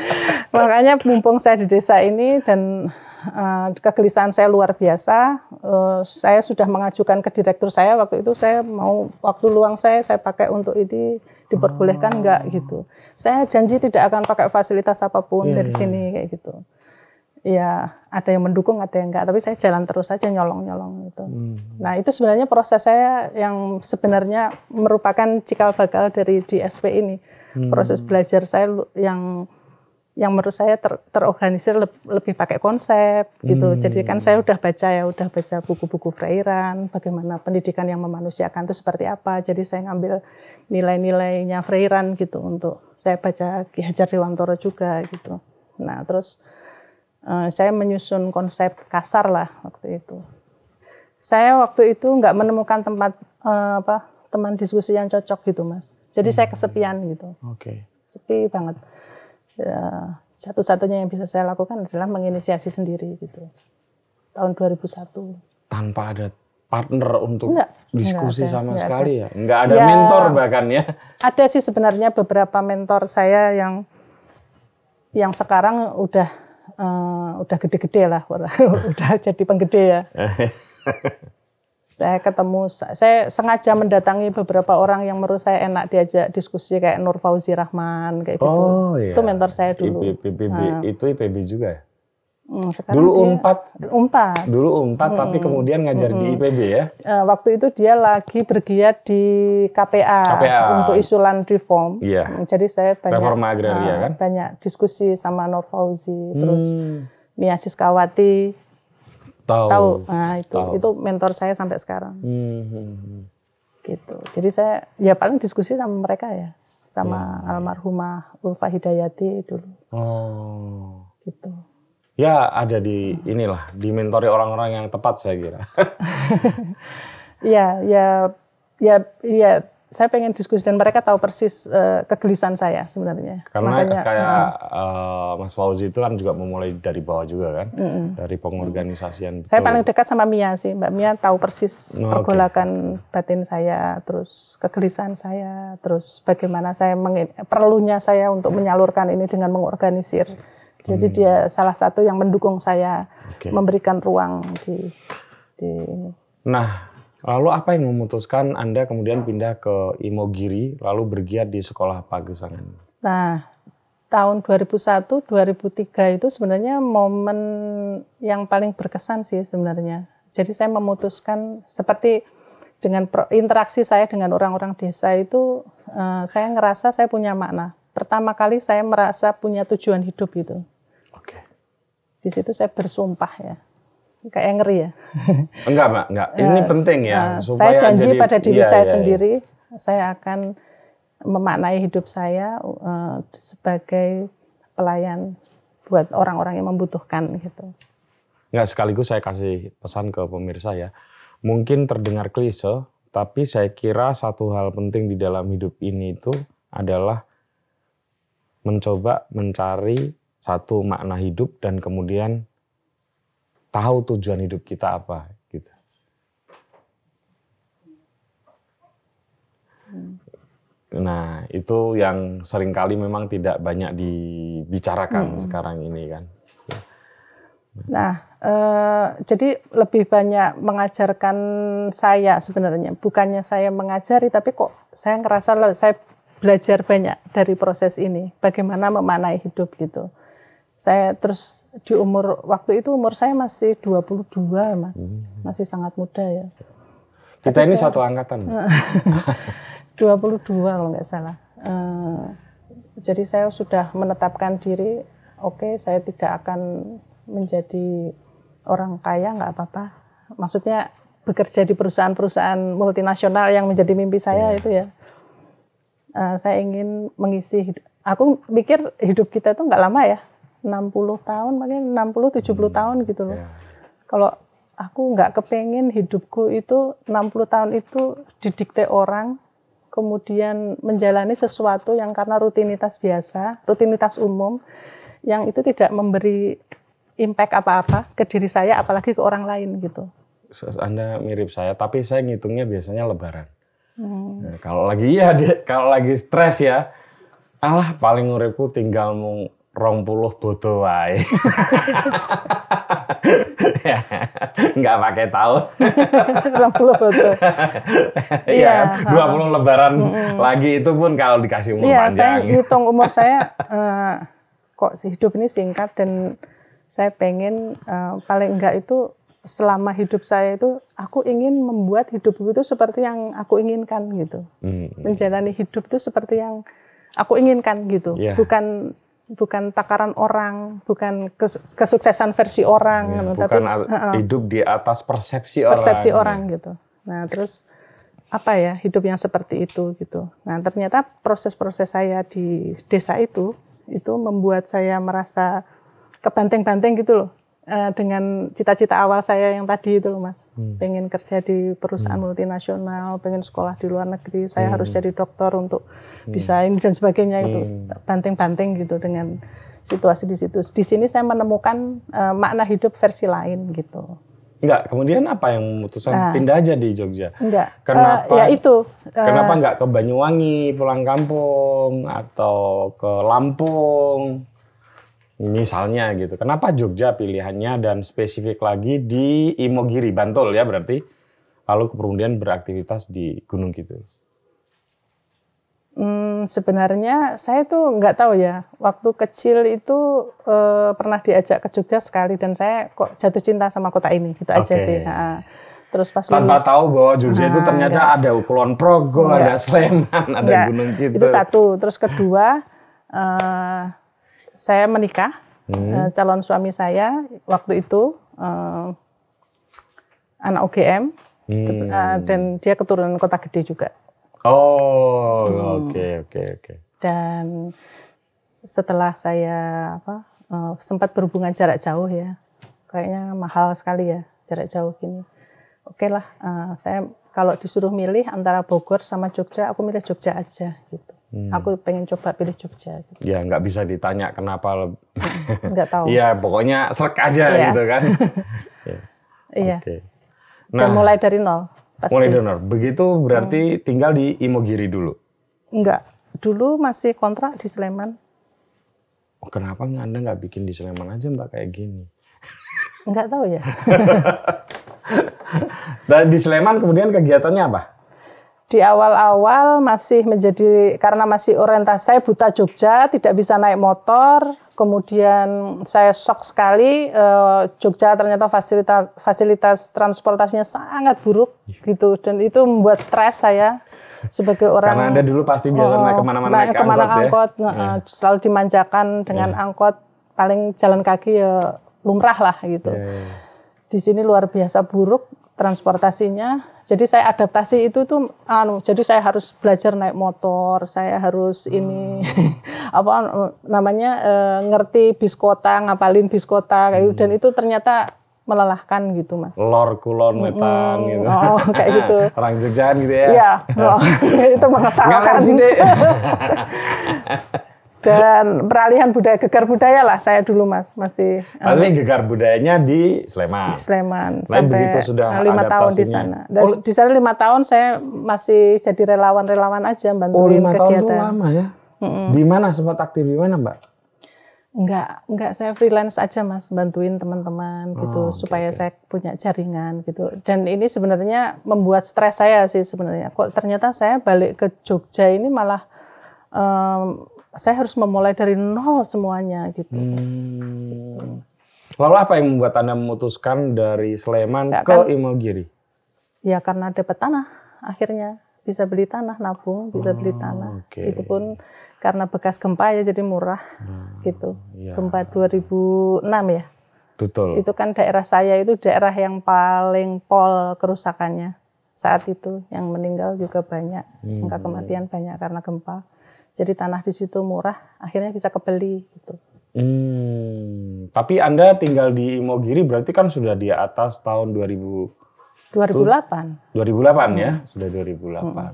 makanya mumpung saya di desa ini dan eh, kegelisahan saya luar biasa, eh, saya sudah mengajukan ke direktur saya waktu itu saya mau waktu luang saya saya pakai untuk ini diperbolehkan enggak gitu. Saya janji tidak akan pakai fasilitas apa pun dari sini kayak gitu. Ya ada yang mendukung ada yang enggak, tapi saya jalan terus saja nyolong-nyolong gitu. Nah itu sebenarnya proses saya yang sebenarnya merupakan cikal bakal dari DSP ini proses belajar saya yang yang menurut saya ter- terorganisir leb- lebih pakai konsep gitu. Jadi kan saya udah baca ya, udah baca buku-buku Freiran, bagaimana pendidikan yang memanusiakan itu seperti apa. Jadi saya ngambil nilai-nilainya Freiran gitu untuk saya baca Ki Hajar Dewantara juga gitu. Nah terus saya menyusun konsep kasar lah waktu itu. Saya waktu itu nggak menemukan tempat eh, apa teman diskusi yang cocok gitu mas. Jadi saya kesepian gitu Oke. sepi banget. Ya, satu-satunya yang bisa saya lakukan adalah menginisiasi sendiri gitu. Tahun 2001. Tanpa ada partner untuk Enggak, diskusi enggak ada, sama enggak sekali ya. Enggak ada Ya. mentor bahkan ya. Ada sih sebenarnya beberapa mentor saya yang yang sekarang udah eh, udah gede-gede lah, udah jadi penggede ya. Saya ketemu, saya sengaja mendatangi beberapa orang yang menurut saya enak diajak diskusi kayak Nur Fauzi Rahman kayak gitu. Oh iya. Itu mentor saya dulu. IP- IPB, itu IPB juga ya. Hmm, sekarang Dulu Unpad, Unpad. dulu Unpad tapi kemudian ngajar di IPB ya. Eh, waktu itu dia lagi bergiat di KPA, KPA. untuk isulan reform. Iya. Hmm, Jadi saya banyak Reforma agraria, eh, kan? banyak diskusi sama Nur Fauzi, terus Hmm, Mia Siskawati, tahu. tahu. Nah, itu Tahu. itu mentor saya sampai sekarang. Hmm, hmm, hmm. Gitu. Jadi saya ya paling diskusi sama mereka ya, sama Iya. almarhumah Ulfa Hidayati dulu. Oh. Gitu. Ya ada di inilah, dimentori orang-orang yang tepat saya kira. Iya, ya, ya, ya. Saya pengen diskusi dan mereka tahu persis eh, kegelisahan saya sebenarnya. Karena Makanya, kayak eh, Mas Fauzi itu kan juga memulai dari bawah juga kan, dari pengorganisasian. Saya betul. paling dekat sama Mia sih. Mbak Mia tahu persis Oh, pergolakan batin saya, terus kegelisahan saya, terus bagaimana saya perlunya saya untuk menyalurkan ini dengan mengorganisir. Jadi dia salah satu yang mendukung saya Hmm. Oke. memberikan ruang di di ini. Nah, lalu apa yang memutuskan Anda kemudian pindah ke Imogiri lalu bergiat di sekolah pagesangan? Nah, tahun 2001, 2003 itu sebenarnya momen yang paling berkesan sih sebenarnya. Jadi saya memutuskan seperti dengan interaksi saya dengan orang-orang desa itu, eh, saya ngerasa saya punya makna. Pertama kali saya merasa punya tujuan hidup itu. Di situ saya bersumpah ya. Kayak ngeri ya. Enggak, Mbak, enggak. Ini penting ya. Nah, supaya saya janji jadi- pada diri iya, saya iya, iya. sendiri, saya akan memaknai hidup saya eh, sebagai pelayan buat orang-orang yang membutuhkan gitu. Nggak sekaligus saya kasih pesan ke pemirsa ya. Mungkin terdengar klise, tapi saya kira satu hal penting di dalam hidup ini itu adalah mencoba mencari satu makna hidup dan kemudian tahu tujuan hidup kita apa gitu. Nah, itu yang sering kali memang tidak banyak dibicarakan sekarang ini kan. Nah, eh, jadi lebih banyak mengajarkan saya sebenarnya, bukannya saya mengajari, tapi kok saya ngerasa saya belajar banyak dari proses ini, bagaimana memaknai hidup gitu. Saya terus di umur waktu itu umur saya masih 22 Mas. Masih sangat muda ya. Kita ini satu angkatan. 22 kalau nggak salah. Uh, jadi saya sudah menetapkan diri, oke okay, saya tidak akan menjadi orang kaya nggak apa-apa. Maksudnya bekerja di perusahaan-perusahaan multinasional yang menjadi mimpi saya yeah. itu ya. Uh, saya ingin mengisi hidup. Aku pikir hidup kita itu nggak lama ya, 60 tahun, mungkin 60 70 hmm. tahun gitu loh. Yeah. Kalau aku nggak kepengen hidupku itu 60 tahun itu didikte orang, kemudian menjalani sesuatu yang karena rutinitas biasa, rutinitas umum, yang itu tidak memberi impact apa-apa ke diri saya, apalagi ke orang lain gitu. Anda mirip saya, tapi saya ngitungnya biasanya Lebaran. Hmm. Nah, kalau lagi ya, kalau lagi stres ya, alah paling uripku tinggal mau rong puluh bodo wae. Nggak pakai tahun. rong puluh bodo. Iya, dua puluh lebaran mm lagi itu pun kalau dikasih umur iya, panjang. saya hitung umur saya uh, kok hidup ini singkat dan saya pengen uh, paling enggak itu selama hidup saya itu aku ingin membuat hidup itu seperti yang aku inginkan gitu. Mm Menjalani hidup itu seperti yang aku inginkan gitu. Yeah. Bukan bukan takaran orang, bukan kesuksesan versi orang, ya, bukan tapi uh, hidup di atas persepsi, persepsi orang. orang gitu. Nah terus apa ya hidup yang seperti itu gitu. Nah ternyata proses-proses saya di desa itu itu membuat saya merasa kebanting-banting gitu loh uh, dengan cita-cita awal saya yang tadi itu loh mas, hmm. pengen kerja di perusahaan hmm. multinasional, pengen sekolah di luar negeri, saya hmm. harus jadi dokter untuk hmm. bisa ini dan sebagainya itu hmm. banting-banting gitu dengan situasi di situ. Di sini saya menemukan uh, makna hidup versi lain gitu. Enggak, kemudian apa yang memutuskan nah, pindah aja di Jogja? Enggak. Kenapa? Uh, ya itu. Uh, kenapa enggak ke Banyuwangi pulang kampung atau ke Lampung? Misalnya gitu. Kenapa Jogja pilihannya dan spesifik lagi di Imogiri, Bantul ya berarti. Lalu kemudian beraktivitas di Gunung Kidul. Hmm, sebenarnya saya tuh nggak tahu ya. Waktu kecil itu eh, pernah diajak ke Jogja sekali dan saya kok jatuh cinta sama kota ini gitu okay. aja sih. Nah, terus pas tanpa lulus, tahu bahwa Jogja nah, itu ternyata enggak. ada Kulon Progo, enggak. ada Sleman, ada enggak. Gunung Kidul. Itu satu. Terus kedua eh, saya menikah, hmm. uh, calon suami saya waktu itu uh, anak UGM hmm. uh, dan dia keturunan kota gede juga. Oh, hmm. oke oke oke. Dan setelah saya apa uh, sempat berhubungan jarak jauh ya, kayaknya mahal sekali ya jarak jauh gini. Oke okay lah, uh, saya kalau disuruh milih antara Bogor sama Jogja, aku milih Jogja aja gitu. Hmm. Aku pengen coba pilih Jogja. Gitu. Ya nggak bisa ditanya kenapa. Nggak tahu. Iya pokoknya serk aja iya. gitu kan. ya. Iya. Okay. Nah, Dan mulai dari nol. Pasti. Mulai dari nol. Begitu berarti hmm. tinggal di Imogiri dulu. Enggak. Dulu masih kontrak di Sleman. Oh, kenapa nggak Anda nggak bikin di Sleman aja Mbak kayak gini? Enggak tahu ya. Dan di Sleman kemudian kegiatannya apa? Di awal-awal masih menjadi karena masih orientasi saya buta Jogja, tidak bisa naik motor. Kemudian saya shock sekali eh, Jogja ternyata fasilitas fasilitas transportasinya sangat buruk gitu dan itu membuat stres saya sebagai orang. Karena anda dulu pasti biasa oh, naik ke mana-mana naik, ke mana angkot, angkot ya? uh, selalu dimanjakan dengan yeah. angkot paling jalan kaki ya lumrah lah gitu. Iya. Di sini luar biasa buruk transportasinya. Jadi saya adaptasi itu tuh anu jadi saya harus belajar naik motor saya harus hmm. ini apa namanya e, ngerti bis kota ngapalin bis kota kayak gitu. hmm. dan itu ternyata melelahkan gitu mas. Lor kulon wetan hmm, gitu. Oh kayak gitu. Orang Jogja gitu ya. Iya. Oh, itu mengesalkan. Sih dan peralihan budaya gegar budaya lah saya dulu mas masih Pasti um, gegar budayanya di Sleman di Sleman sampai begitu sudah lima tahun di sana dan oh, di sana lima tahun saya masih jadi relawan relawan aja bantuin oh, lima kegiatan tahun itu lama ya mm -mm. di mana sempat aktif di mana mbak Enggak, enggak saya freelance aja Mas, bantuin teman-teman gitu oh, okay, supaya okay. saya punya jaringan gitu. Dan ini sebenarnya membuat stres saya sih sebenarnya. Kok ternyata saya balik ke Jogja ini malah um, saya harus memulai dari nol semuanya gitu. Hmm. Lalu apa yang membuat Anda memutuskan dari Sleman Ya, ke kan- Imogiri? Ya karena dapat tanah akhirnya bisa beli tanah nabung bisa beli tanah. oke. Itu pun karena bekas gempa ya jadi murah gitu. iya. Gempa 2006 ya. Betul. Itu kan daerah saya itu daerah yang paling pol kerusakannya saat itu. Yang meninggal juga banyak, angka kematian banyak karena gempa. Jadi tanah di situ murah, akhirnya bisa kebeli gitu. Hmm, tapi Anda tinggal di Imogiri berarti kan sudah di atas tahun 2000 2008. 2008 ya, sudah 2008.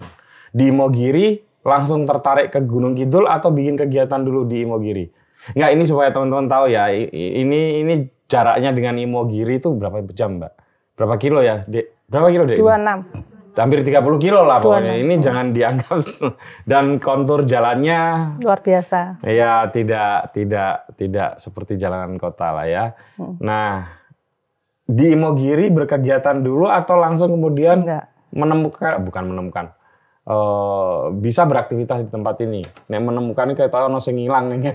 Di Imogiri langsung tertarik ke Gunung Kidul atau bikin kegiatan dulu di Imogiri? Enggak, ini supaya teman-teman tahu ya. Ini ini jaraknya dengan Imogiri itu berapa jam, Mbak? Berapa kilo ya, Dek? Berapa kilo, Dek? 26. Hampir 30 kilo lah pokoknya. Ini jangan dianggap dan kontur jalannya Luar biasa. Ya tidak tidak tidak seperti jalanan kota lah ya. Nah di Imogiri berkegiatan dulu atau langsung kemudian Enggak. menemukan bukan menemukan eh, bisa beraktivitas di tempat ini. Nek menemukan kayak tahu sing ilang nih.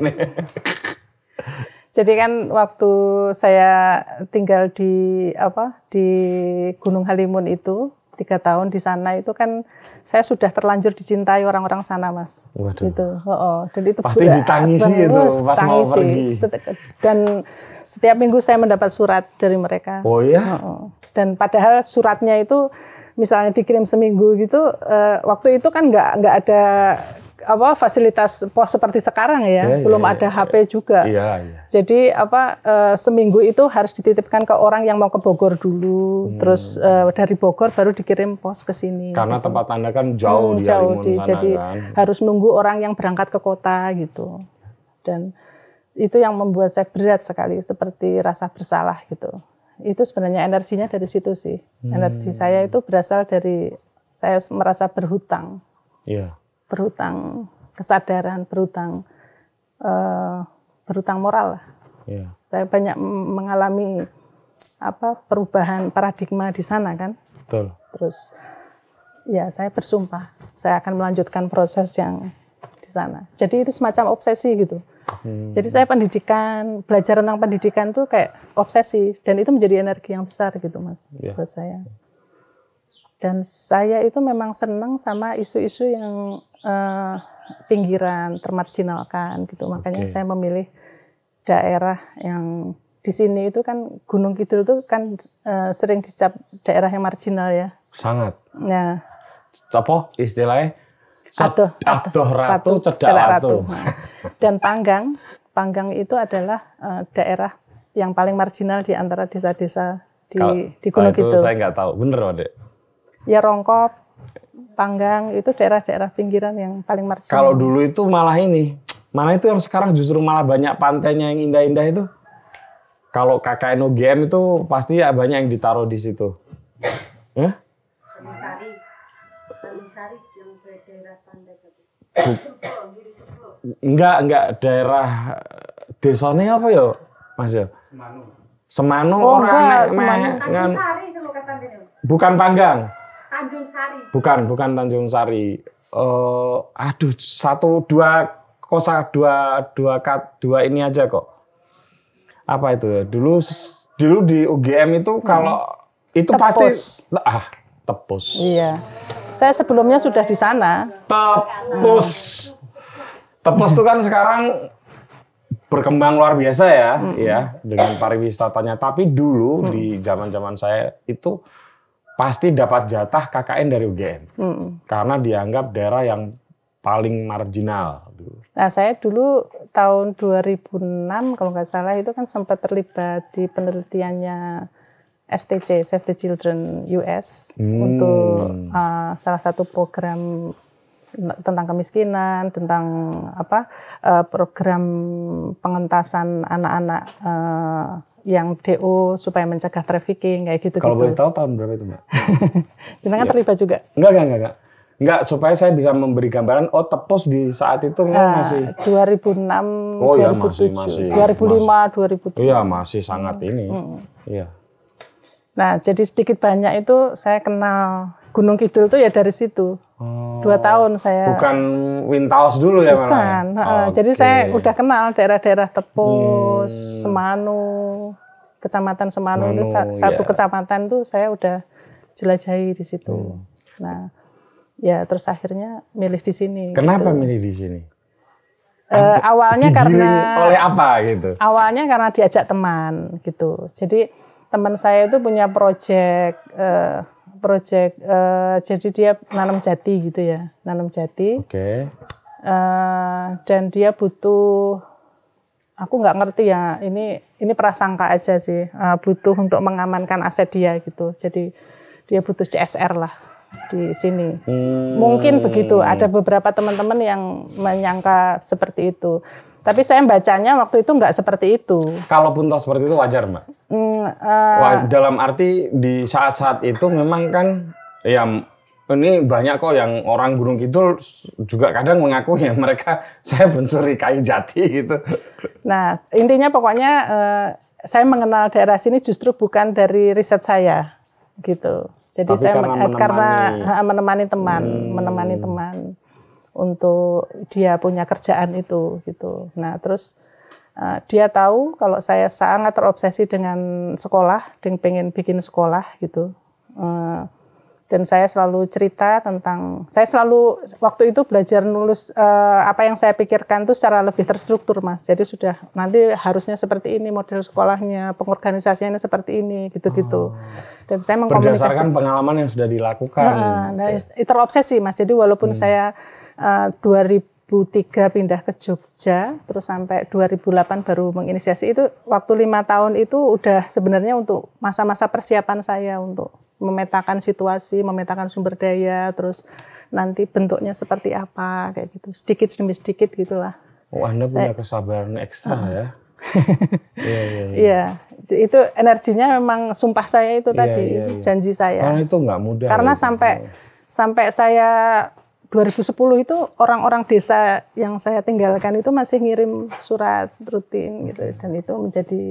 Jadi kan waktu saya tinggal di apa di Gunung Halimun itu tiga tahun di sana itu kan saya sudah terlanjur dicintai orang-orang sana mas. Waduh. Gitu. Oh, oh. Dan itu Pasti berat ditangisi banget. itu pas mau pergi. Dan setiap minggu saya mendapat surat dari mereka. Oh ya? Heeh. Dan padahal suratnya itu misalnya dikirim seminggu gitu, eh, waktu itu kan nggak nggak ada apa fasilitas pos seperti sekarang ya, Iya, iya, belum iya, ada HP juga. Iya iya. Jadi apa eh, seminggu itu harus dititipkan ke orang yang mau ke Bogor dulu, Hmm. terus eh, dari Bogor baru dikirim pos ke sini. Karena tempat anda kan jauh Hmm, di jauh di- sana jadi kan. harus nunggu orang yang berangkat ke kota gitu. Dan itu yang membuat saya berat sekali seperti rasa bersalah gitu. Itu sebenarnya energinya dari situ sih. Energi Hmm. saya itu berasal dari saya merasa berhutang, Iya. Berhutang kesadaran, berhutang eh, berhutang moral lah. Iya. Saya banyak mengalami apa perubahan paradigma di sana kan. Betul. Terus ya saya bersumpah saya akan melanjutkan proses yang di sana. Jadi itu semacam obsesi gitu. Jadi saya pendidikan, belajar tentang pendidikan tuh kayak obsesi dan itu menjadi energi yang besar gitu mas Iya. buat saya. Dan saya itu memang senang sama isu-isu yang eh, pinggiran, termarginalkan gitu. Makanya Oke. saya memilih daerah yang di sini itu kan Gunung Kidul itu kan eh, sering dicap daerah yang marginal ya. Sangat. Nah, Apa istilahnya? Aduh, aduh ratu, cedak cedak ratu. Nah, Dan Panggang, Panggang itu adalah eh, daerah yang paling marginal di antara desa-desa di, di Gunung itu Kidul. saya nggak tahu. Bener, Dek? Ya Rongkop, Panggang itu daerah-daerah pinggiran yang paling marginal. Kalau dulu itu malah ini, mana itu yang sekarang justru malah banyak pantainya yang indah-indah itu. Kalau KKN UGM itu pasti ya banyak yang ditaruh di situ. Hah? Enggak, enggak daerah desanya apa ya, Mas ya? Semanu. Oh, orang Semanu. Sari sing katan dene. bukan Panggang. Tanjung Sari. Bukan, bukan Tanjung Sari. Eh, aduh, satu dua kosa dua dua kat dua ini aja kok. Apa itu ya? Dulu dulu di UGM itu kalau itu Tepus. pasti ah tepus. Iya. Saya sebelumnya sudah di sana. Tepus. Tepus itu kan sekarang berkembang luar biasa ya, ya dengan pariwisatanya. Tapi dulu di zaman-zaman saya itu pasti dapat jatah KKN dari UGM karena dianggap daerah yang paling marginal. Nah, saya dulu tahun 2006 kalau nggak salah itu kan sempat terlibat di penelitiannya STC Save the Children US untuk uh, salah satu program tentang kemiskinan, tentang apa uh, program pengentasan anak-anak uh, yang DO supaya mencegah trafficking kayak gitu Kalau gitu. boleh tahu tahun berapa itu, Mbak? Jenengan terlibat juga. Enggak, enggak, enggak, enggak. Enggak, supaya saya bisa memberi gambaran, oh tepus di saat itu Nah, masih, 2006, Oh iya, 2007, masih- masih- 2005, 2007. iya masih sangat ini. Iya. Nah, jadi sedikit banyak itu saya kenal Gunung Kidul itu ya dari situ. Oh, Dua tahun saya. Bukan Wintaus dulu ya malah. Bukan, ya? heeh. Jadi saya udah kenal daerah-daerah Tepus, Hmm. Semanu, Kecamatan Semanu, itu sa- Semanu, satu ya. kecamatan tuh saya udah jelajahi di situ. Hmm. Nah, ya terus akhirnya milih di sini. Kenapa gitu. milih di sini? Eh, awalnya karena oleh apa gitu? awalnya karena diajak teman gitu. Jadi teman saya itu punya proyek eh, proyek eh, jadi dia nanam jati gitu ya, nanam jati. Oke. Eh, dan dia butuh aku nggak ngerti ya ini ini prasangka aja sih eh, butuh untuk mengamankan aset dia gitu jadi dia butuh CSR lah di sini Hmm. mungkin begitu ada beberapa teman-teman yang menyangka seperti itu tapi saya bacanya waktu itu nggak seperti itu Kalaupun toh seperti itu wajar, Mbak. Hmm, eh, Wah, dalam arti di saat-saat itu memang kan ya ini banyak kok yang orang Gunung Kidul juga kadang mengaku ya mereka saya mencuri kayu jati gitu. Nah, intinya pokoknya eh, saya mengenal daerah sini justru bukan dari riset saya, gitu. Jadi Tapi saya karena eh, karena menemani. Hmm. eh, menemani teman, menemani teman untuk dia punya kerjaan itu, gitu. Nah, terus eh, dia tahu kalau saya sangat terobsesi dengan sekolah, dan pengen bikin sekolah, gitu. Eh, dan saya selalu cerita tentang saya selalu waktu itu belajar nulis eh, apa yang saya pikirkan itu secara lebih terstruktur mas jadi sudah nanti harusnya seperti ini model sekolahnya pengorganisasiannya seperti ini gitu-gitu dan saya mengkomunikasi Berdasarkan pengalaman yang sudah dilakukan. Nah, nah, terobsesi mas. Jadi walaupun saya eh, 2003 pindah ke Jogja, terus sampai 2008 baru menginisiasi itu, waktu lima tahun itu udah sebenarnya untuk masa-masa persiapan saya untuk memetakan situasi, memetakan sumber daya, terus nanti bentuknya seperti apa kayak gitu, sedikit demi sedikit gitulah. Oh, Anda punya kesabaran ekstra ya. Iya, iya, iya. Iya, itu energinya memang sumpah saya itu tadi, iya, itu iya. janji saya. Karena itu nggak mudah. Karena gitu. sampai sampai saya 2010 itu orang-orang desa yang saya tinggalkan itu masih ngirim surat rutin gitu dan itu menjadi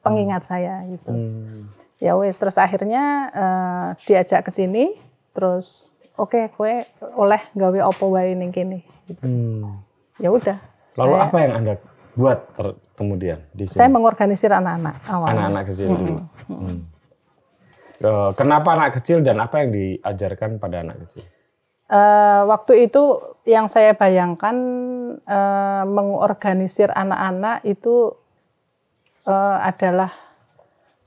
pengingat saya gitu. Hmm. Ya wes terus akhirnya eh, diajak ke sini terus oke kue oleh gawe opo wae ning kene gitu. Hmm. Ya udah. Lalu saya, apa yang Anda buat ter- kemudian di sini? saya mengorganisir anak-anak awal. Anak-anak kecil dulu. Hmm. Eh, Kenapa anak kecil dan apa yang diajarkan pada anak kecil? Eh, waktu itu yang saya bayangkan eh, mengorganisir anak-anak itu eh, adalah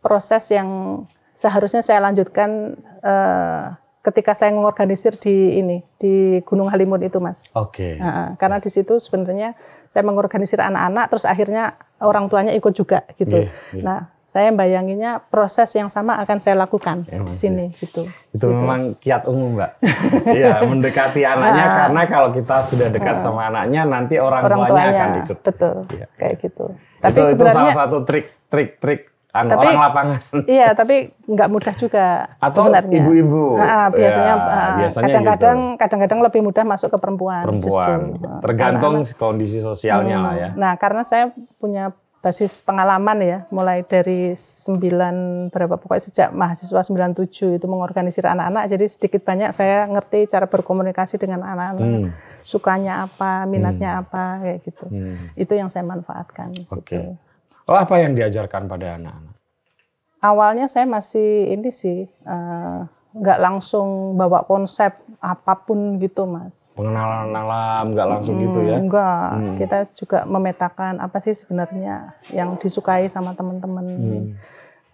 proses yang seharusnya saya lanjutkan eh, ketika saya mengorganisir di ini di Gunung Halimun itu, Mas. Oke. Nah, karena di situ sebenarnya saya mengorganisir anak-anak, terus akhirnya orang tuanya ikut juga gitu. Iya, iya. Nah, saya bayanginnya proses yang sama akan saya lakukan Iya, di sini gitu. Itu memang kiat umum, Mbak. Iya, mendekati anaknya karena kalau kita sudah dekat sama anaknya, nanti orang, orang tuanya, tuanya akan ikut. betul Iya. kayak gitu Itu, tapi itu sebenarnya salah satu trik, trik, trik anu, Tapi- orang lapangan. iya tapi nggak mudah juga Atau sebenarnya ibu-ibu. Ah, biasanya Ya, ah, biasanya kadang-kadang kadang-kadang lebih mudah masuk ke perempuan, Perempuan. justru. Tergantung kondisi sosialnya lah ya. nah karena saya punya basis pengalaman ya mulai dari 9 berapa pokoknya sejak mahasiswa 97 itu mengorganisir anak-anak jadi sedikit banyak saya ngerti cara berkomunikasi dengan anak-anak Hmm. sukanya apa minatnya apa kayak gitu itu yang saya manfaatkan Oke. gitu. Oh, apa yang diajarkan pada anak-anak? awalnya saya masih ini sih eh, nggak langsung bawa konsep apa pun gitu mas Pengenalan alam, nggak langsung gitu ya? enggak kita juga memetakan apa sih sebenarnya yang disukai sama teman-teman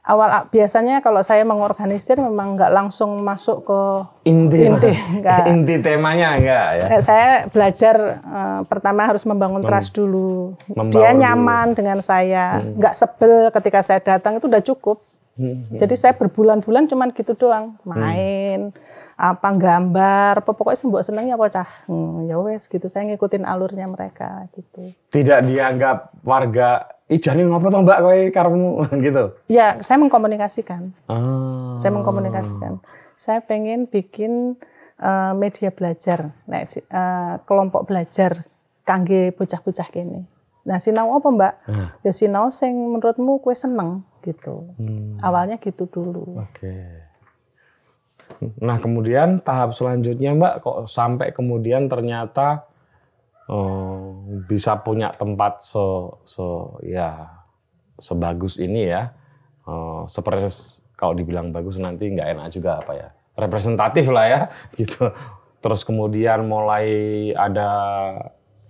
awal biasanya kalau saya mengorganisir memang nggak langsung masuk ke Inti, Inti, enggak. inti temanya enggak ya? Eh, saya belajar eh, pertama harus membangun trust dulu. membaur Dia dulu. nyaman dengan saya, nggak sebel ketika saya datang itu udah cukup. Hmm, Jadi saya berbulan-bulan cuman gitu doang, main, apa gambar, apa pokoknya sembuh senengnya apa cah. Hmm, ya wes gitu, saya ngikutin alurnya mereka gitu. Tidak dianggap warga, ih jane ngapa toh mbak kowe karemu gitu. Ya, saya mengkomunikasikan. Ah. Saya mengkomunikasikan. Saya pengen bikin eh, media belajar, nah, eh, kelompok belajar kangge bocah-bocah kene. Nah, sinau apa, Mbak? Ya sinau sing menurutmu kue seneng gitu. Awalnya gitu dulu. Oke. Nah kemudian tahap selanjutnya Mbak kok sampai kemudian ternyata eh, bisa punya tempat se, se- ya sebagus ini ya. Eh, seperti kalau dibilang bagus nanti nggak enak juga apa ya representatif lah ya gitu. Terus kemudian mulai ada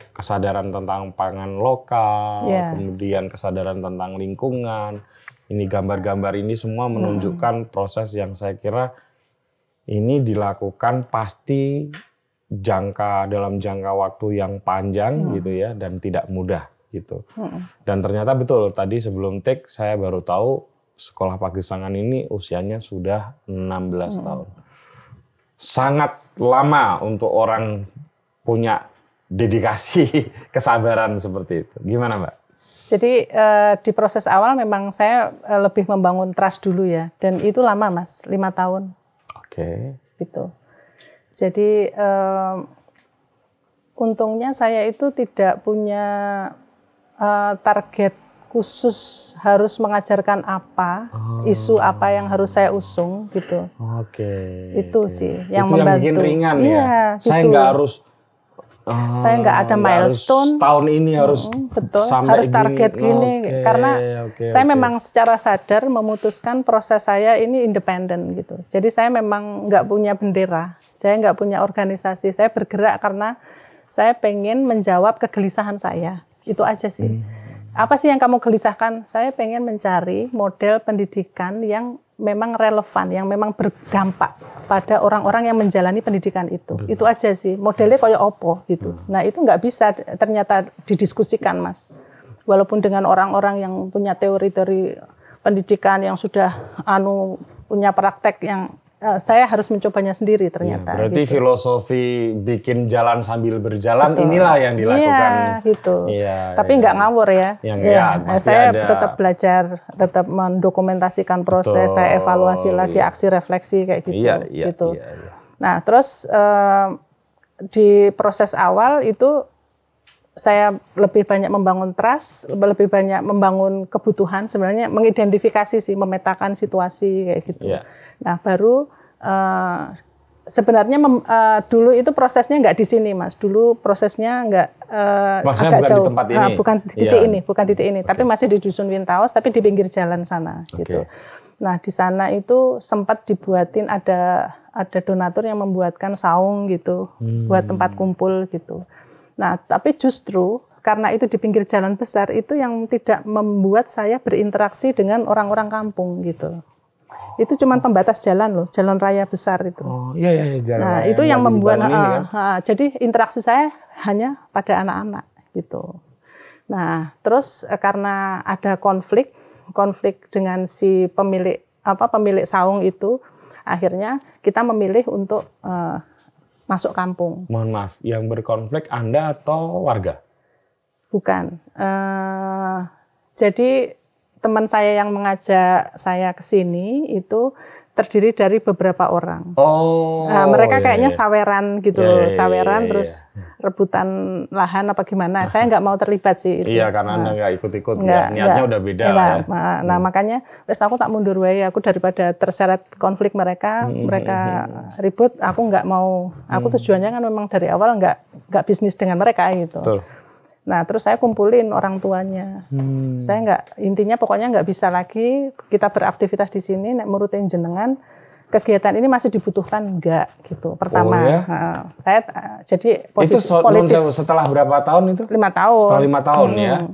kesadaran tentang pangan lokal, Iya. kemudian kesadaran tentang lingkungan. Ini gambar-gambar ini semua menunjukkan proses yang saya kira ini dilakukan pasti jangka dalam jangka waktu yang panjang gitu ya dan tidak mudah gitu. Dan ternyata betul tadi sebelum take saya baru tahu sekolah Pagesangan ini usianya sudah 16 tahun. Sangat lama untuk orang punya dedikasi kesabaran seperti itu. Gimana, Mbak? Jadi eh, di proses awal memang saya eh, lebih membangun trust dulu ya, dan itu lama mas, lima tahun Oke. gitu. Jadi eh, untungnya saya itu tidak punya eh, target khusus harus mengajarkan apa, isu apa yang harus saya usung gitu. Oke. Itu oke. sih yang itu yang bikin membantu. ringan Iya, ya. Saya gitu. nggak harus ah, Saya nggak ada nggak harus milestone. tahun ini harus Betul, sampai harus target gini, Oke, karena oke, saya oke. memang secara sadar memutuskan proses saya ini independen gitu. Jadi saya memang nggak punya bendera, saya nggak punya organisasi, saya bergerak karena saya pengen menjawab kegelisahan saya. Itu aja sih. Hmm. Apa sih yang kamu gelisahkan? Saya pengen mencari model pendidikan yang memang relevan, yang memang berdampak pada orang-orang yang menjalani pendidikan itu. Itu aja sih. Modelnya kayak opo gitu. Nah itu nggak bisa ternyata didiskusikan, Mas. Walaupun dengan orang-orang yang punya teori-teori pendidikan yang sudah anu punya praktek yang eh, saya harus mencobanya sendiri ternyata. Berarti gitu. filosofi bikin jalan sambil berjalan Betul. inilah yang dilakukan. Iya, gitu. Iya, Tapi iya. nggak ngawur ya. Yang- Iya, ya, pasti saya ada. tetap belajar, tetap mendokumentasikan proses, Betul, saya evaluasi lagi iya. aksi refleksi kayak gitu. Iya, iya, gitu. iya, iya. Nah, terus eh, di proses awal itu saya lebih banyak membangun trust, lebih banyak membangun kebutuhan sebenarnya mengidentifikasi sih, memetakan situasi kayak gitu. Iya. Nah, baru eh, sebenarnya mem- eh, dulu itu prosesnya nggak di sini, Mas. Dulu prosesnya nggak Maksudnya agak bukan di jauh. tempat Ah, ini? bukan di titik Iya. ini, bukan titik ini, tapi masih di dusun Wintaos, tapi di pinggir jalan sana gitu. Nah, di sana itu sempat dibuatin ada ada donatur yang membuatkan saung gitu, buat tempat kumpul gitu. Nah, tapi justru karena itu di pinggir jalan besar itu yang tidak membuat saya berinteraksi dengan orang-orang kampung gitu. Itu cuma pembatas jalan loh, jalan raya besar itu. Oh, iya iya, iya jalan. Nah, raya itu yang membuat ini kan. ah, jadi interaksi saya hanya pada anak-anak gitu. Nah, terus eh, karena ada konflik, konflik dengan si pemilik apa pemilik saung itu, akhirnya kita memilih untuk eh, masuk kampung. Mohon maaf, yang berkonflik Anda atau warga? Bukan. Eh, jadi teman saya yang mengajak saya ke sini itu terdiri dari beberapa orang. Oh. Nah, mereka iya, kayaknya iya. saweran gitu Iya, loh, iya, iya, saweran iya, terus rebutan lahan apa gimana. Saya nggak mau terlibat sih itu. Iya, karena Anda nggak ikut-ikut ya. Niatnya nggak. udah beda Nah, lah ya. ma- Nah, makanya wes aku tak mundur wae aku daripada terseret konflik mereka, Hmm, mereka ribut, aku nggak mau. Aku tujuannya kan memang dari awal nggak nggak bisnis dengan mereka gitu. Betul. Nah, terus saya kumpulin orang tuanya. Hmm. Saya nggak, intinya pokoknya nggak bisa lagi kita beraktivitas di sini, nek merutin jenengan, kegiatan ini masih dibutuhkan enggak gitu. Pertama, Oh, ya? Heeh. saya eh, jadi Itu posisi so- politis setelah berapa tahun itu? lima tahun. Setelah lima tahun ya. Hmm.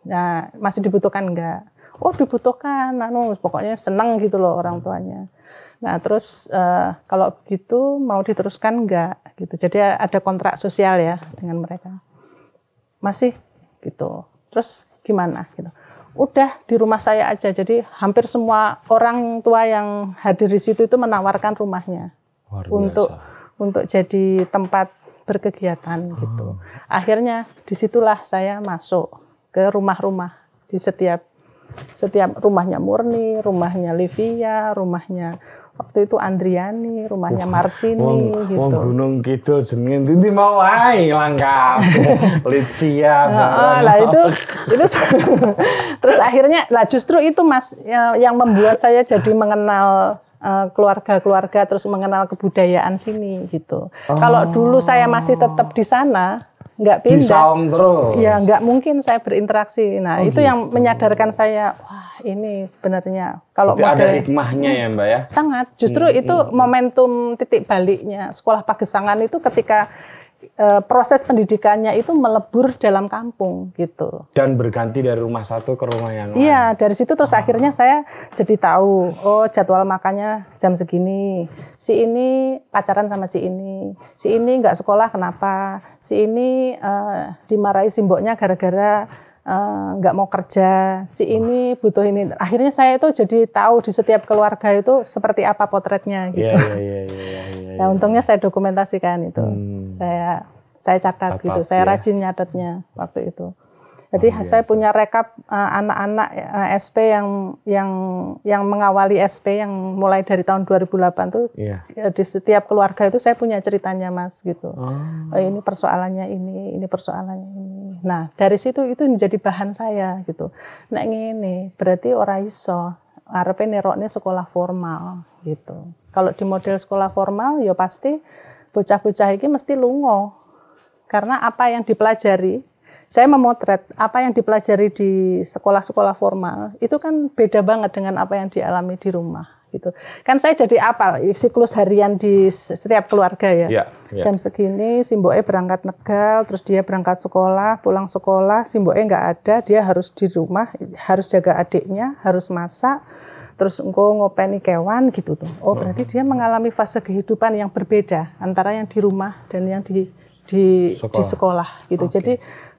Nah, masih dibutuhkan enggak? Oh, dibutuhkan. Anu, pokoknya senang gitu loh orang tuanya. Nah, terus eh, kalau begitu mau diteruskan enggak gitu. Jadi ada kontrak sosial ya dengan mereka. Masih gitu. Terus gimana gitu. Udah di rumah saya aja. Jadi hampir semua orang tua yang hadir di situ itu menawarkan rumahnya Luar untuk biasa. untuk jadi tempat berkegiatan gitu. Akhirnya di situlah saya masuk ke rumah-rumah di setiap setiap rumahnya Murni, rumahnya Livia, rumahnya waktu itu Andriani, rumahnya Marsini Wong, gitu. wong Gunung Kidul jenenge ndi mau wae lengkap. Litvia. Heeh, lah itu itu terus akhirnya lah justru itu Mas ya, yang membuat saya jadi mengenal eh, keluarga-keluarga terus mengenal kebudayaan sini gitu. Kalau dulu saya masih tetap di sana, nggak pindah. Terus. Ya nggak mungkin saya berinteraksi. Nah Oh, itu yang menyadarkan saya, wah ini sebenarnya kalau ada hikmahnya ya Mbak ya. sangat. Justru Hmm, itu momentum titik baliknya sekolah Pagesangan itu ketika eh, proses pendidikannya itu melebur dalam kampung gitu. Dan berganti dari rumah satu ke rumah yang lain. Iya, dari situ terus akhirnya saya jadi tahu, oh jadwal makannya jam segini. Si ini pacaran sama si ini. Si ini nggak sekolah kenapa? Si ini eh, dimarahi simboknya gara-gara eh, nggak mau kerja. Si ini butuh ini. Akhirnya saya itu jadi tahu di setiap keluarga itu seperti apa potretnya gitu. Iya, iya, iya, iya, iya, iya. Nah, untungnya saya dokumentasikan itu. Saya saya catat, Catat, gitu. Saya ya. rajin nyatetnya waktu itu. Jadi saya punya rekap eh, anak-anak eh, SP yang yang yang mengawali SP yang mulai dari tahun 2008 tuh Iya. ya, di setiap keluarga itu saya punya ceritanya Mas gitu. Oh. Oh, ini persoalannya ini, ini persoalannya ini. Nah, dari situ itu menjadi bahan saya gitu. Nek ngene, berarti ora iso arepe nerokne sekolah formal gitu. Kalau di model sekolah formal ya pasti bocah-bocah iki mesti lungo. Karena apa yang dipelajari, saya memotret apa yang dipelajari di sekolah-sekolah formal itu kan beda banget dengan apa yang dialami di rumah gitu. Kan saya jadi apal siklus harian di setiap keluarga ya Iya, iya. jam segini Simboe berangkat negal terus dia berangkat sekolah pulang sekolah Simboe nggak ada dia harus di rumah harus jaga adiknya harus masak terus engkau ngopeni kewan gitu tuh oh berarti dia mengalami fase kehidupan yang berbeda antara yang di rumah dan yang di di Sekolah. di sekolah gitu jadi a-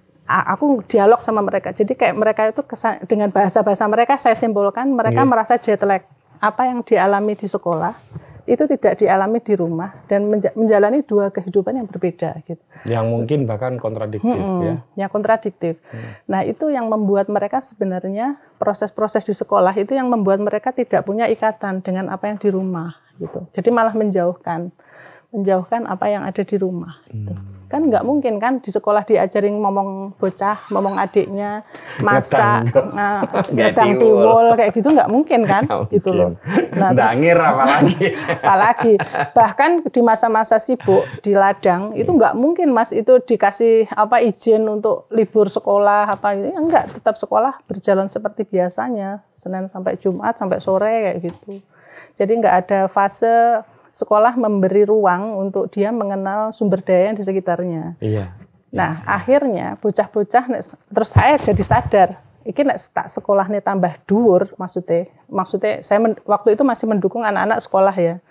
aku dialog sama mereka jadi kayak mereka itu kesan, dengan bahasa bahasa mereka saya simpulkan mereka merasa jet lag apa yang dialami di sekolah itu tidak dialami di rumah dan menja- menjalani dua kehidupan yang berbeda gitu. Yang mungkin bahkan kontradiktif ya. Hmm, yang kontradiktif. Nah, itu yang membuat mereka sebenarnya proses-proses di sekolah itu yang membuat mereka tidak punya ikatan dengan apa yang di rumah gitu. Jadi malah menjauhkan menjauhkan apa yang ada di rumah gitu. Kan nggak mungkin kan di sekolah diajarin ngomong bocah, ngomong adiknya, masak, Ngedang. nah, Nggak ngedang tiwul. kayak gitu nggak mungkin kan Nggak gitu loh. Nah, Dangir apalagi. apalagi bahkan di masa-masa sibuk di ladang itu nggak mungkin mas itu dikasih apa izin untuk libur sekolah apa gitu Ya, enggak tetap sekolah berjalan seperti biasanya senin sampai jumat sampai sore kayak gitu jadi nggak ada fase sekolah memberi ruang untuk dia mengenal sumber daya yang di sekitarnya Iya. Nah, akhirnya bocah-bocah terus saya jadi sadar, iki nek tak sekolah nih tambah dhuwur maksudnya. Maksudnya saya men- waktu itu masih mendukung anak-anak sekolah ya.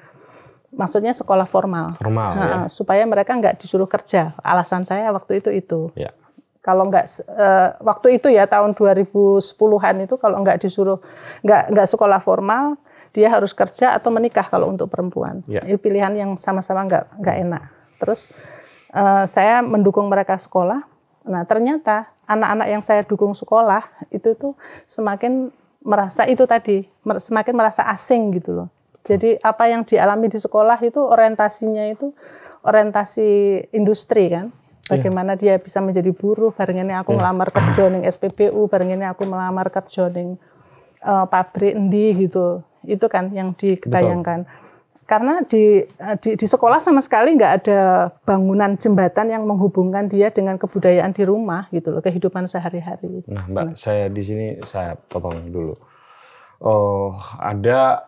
Maksudnya sekolah formal. Formal, Ha, ya. supaya mereka nggak disuruh kerja. Alasan saya waktu itu itu. Ya. Kalau nggak eh, waktu itu ya tahun 2010-an itu kalau nggak disuruh nggak nggak sekolah formal, dia harus kerja atau menikah kalau untuk perempuan. Ya. Ini pilihan yang sama-sama nggak nggak enak. Terus eh, saya mendukung mereka sekolah. Nah ternyata anak-anak yang saya dukung sekolah itu tuh semakin merasa itu tadi semakin merasa asing gitu loh. Jadi apa yang dialami di sekolah itu orientasinya itu orientasi industri kan. Bagaimana dia bisa menjadi buruh, barengannya aku ngelamar kerja ning SPBU, barengannya aku melamar kerja ning eh, pabrik endi gitu. Itu kan yang ditayangkan. Karena di, eh, di di sekolah sama sekali nggak ada bangunan jembatan yang menghubungkan dia dengan kebudayaan di rumah gitu loh, kehidupan sehari-hari. Nah, Mbak, saya di sini saya potong dulu. Oh, ada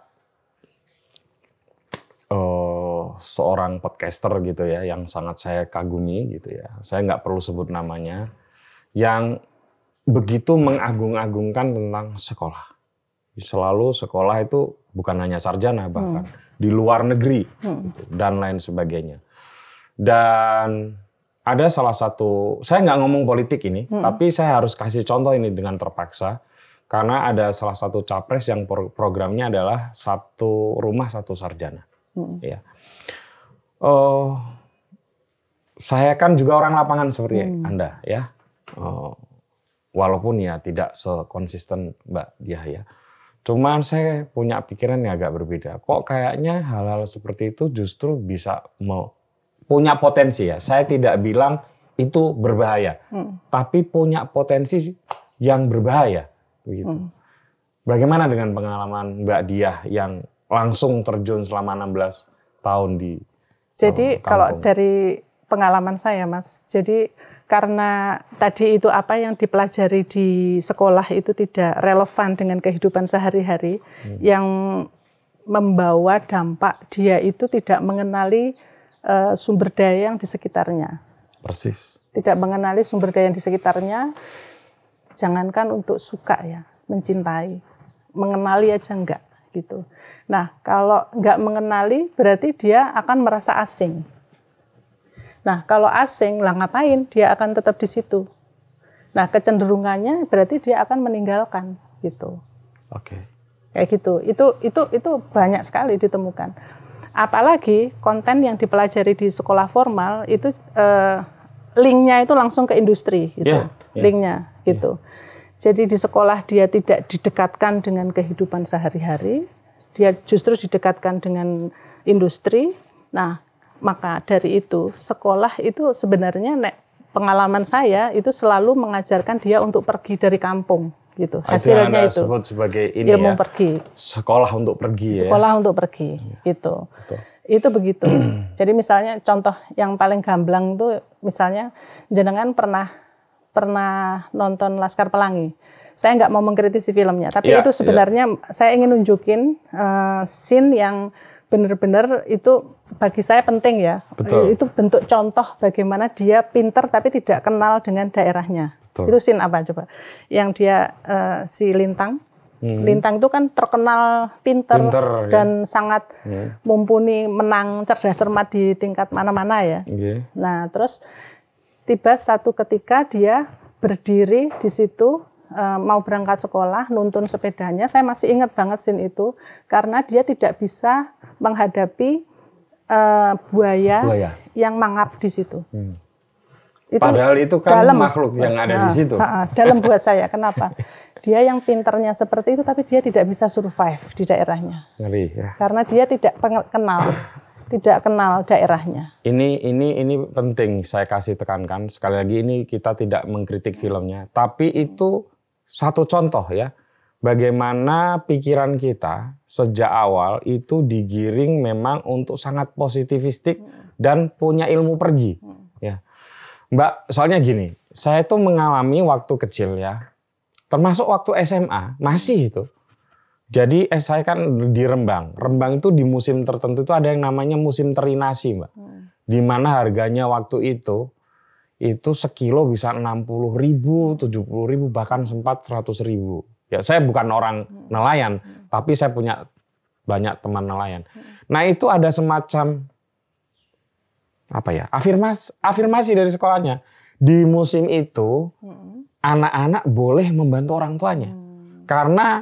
oh, seorang podcaster gitu ya yang sangat saya kagumi gitu ya. Saya nggak perlu sebut namanya yang begitu mengagung-agungkan tentang sekolah. Selalu sekolah itu bukan hanya sarjana bahkan di luar negeri gitu, dan lain sebagainya. Dan ada salah satu, saya nggak ngomong politik ini, tapi saya harus kasih contoh ini dengan terpaksa karena ada salah satu capres yang pro- programnya adalah satu rumah satu sarjana. Ya. Oh, saya kan juga orang lapangan seperti anda ya. Oh, walaupun ya tidak sekonsisten Mbak Diah ya. Cuman saya punya pikiran yang agak berbeda. Kok kayaknya hal-hal seperti itu justru bisa mau punya potensi ya. Saya tidak bilang itu berbahaya, tapi punya potensi yang berbahaya begitu. Bagaimana dengan pengalaman Mbak Diah yang langsung terjun selama 16 tahun di Jadi kalau kampung. dari pengalaman saya, Mas, jadi karena tadi itu apa yang dipelajari di sekolah itu tidak relevan dengan kehidupan sehari-hari, Hmm. yang membawa dampak dia itu tidak mengenali eh, sumber daya yang di sekitarnya, persis. tidak mengenali sumber daya yang di sekitarnya. Jangankan untuk suka ya, mencintai, mengenali aja enggak gitu. Nah, kalau enggak mengenali berarti dia akan merasa asing. Nah, kalau asing, lah ngapain? Dia akan tetap di situ. Nah, kecenderungannya berarti dia akan meninggalkan gitu. Oke. Kayak gitu. Itu itu itu banyak sekali ditemukan. Apalagi konten yang dipelajari di sekolah formal itu eh, linknya itu langsung ke industri gitu. Iya, iya. Linknya gitu. Jadi di sekolah dia tidak didekatkan dengan kehidupan sehari-hari, dia justru didekatkan dengan industri. Nah, maka dari itu sekolah itu sebenarnya nek pengalaman saya itu selalu mengajarkan dia untuk pergi dari kampung gitu. Hasilnya itu sebut sebagai ini ilmu ya. pergi Sekolah untuk pergi ya. sekolah untuk pergi gitu itu begitu jadi misalnya contoh yang paling gamblang tuh misalnya jenengan pernah pernah nonton Laskar Pelangi saya nggak mau mengkritisi filmnya tapi Iya, itu sebenarnya saya ingin nunjukin eh, scene yang benar-benar itu bagi saya penting ya Betul. itu bentuk contoh bagaimana dia pinter tapi tidak kenal dengan daerahnya Betul. itu scene apa coba yang dia eh, si Lintang Lintang itu kan terkenal pinter, Hmm. Pinter, ya. dan sangat mumpuni menang cerdas cermat di tingkat mana-mana ya. Oke. Nah, terus tiba satu ketika dia berdiri di situ eh, mau berangkat sekolah, nuntun sepedanya. Saya masih ingat banget scene itu karena dia tidak bisa menghadapi eh, buaya, Buaya. yang mangap di situ. Itu Padahal itu kan dalam. makhluk yang ada di Nah, situ. ha-ha, dalam buat saya, kenapa? Dia yang pinternya seperti itu, tapi dia tidak bisa survive di daerahnya Ngeri ya. karena dia tidak kenal, tidak kenal daerahnya. Ini ini ini penting saya kasih tekankan sekali lagi ini kita tidak mengkritik filmnya, tapi itu satu contoh ya bagaimana pikiran kita sejak awal itu digiring memang untuk sangat positivistik dan punya ilmu pergi ya. Mbak, soalnya gini, saya tuh mengalami waktu kecil ya, termasuk waktu SMA masih itu. Jadi eh, saya kan di Rembang. Rembang itu di musim tertentu itu ada yang namanya musim terinasi, Mbak. Di mana harganya waktu itu itu sekilo bisa 60 ribu, 70 ribu, bahkan sempat 100 ribu. Ya saya bukan orang nelayan, tapi saya punya banyak teman nelayan. Nah itu ada semacam apa ya afirmasi afirmasi dari sekolahnya. Di musim itu anak-anak boleh membantu orang tuanya. Karena